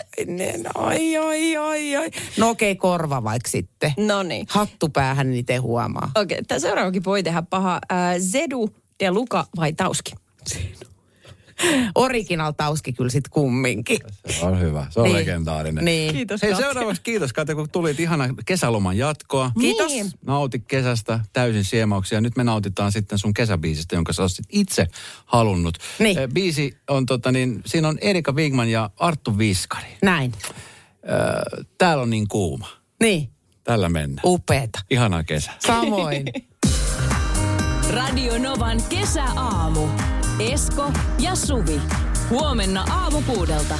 oi, oi, oi, oi. No okei, okay, korva vaikka sitten. No niin. Hattu päähän, niin te huomaa. Okei, tämä seuraavakin voi tehdä paha. Ää, Zedu ja Luka vai Tauski? Original tauski kyllä sit kumminkin. Se on hyvä. Se on Niin. legendaarinen. Niin. Kiitos Hei, Katja. seuraavaksi kiitos Katja, kun tulit ihana kesäloman jatkoa. Kiitos. Niin. Nauti kesästä täysin siemauksia. Nyt me nautitaan sitten sun kesäbiisistä, jonka sä olisit itse halunnut. Niin. Eh, Biisi on tota niin, siinä on Erika Wigman ja Arttu Viskari. Näin. Ö, Täällä on niin kuuma. Niin, Tällä mennään. upeeta. Ihanaa kesä. Samoin. Radio Novan kesäaamu. Esko ja Suvi. Huomenna aamu kuudelta.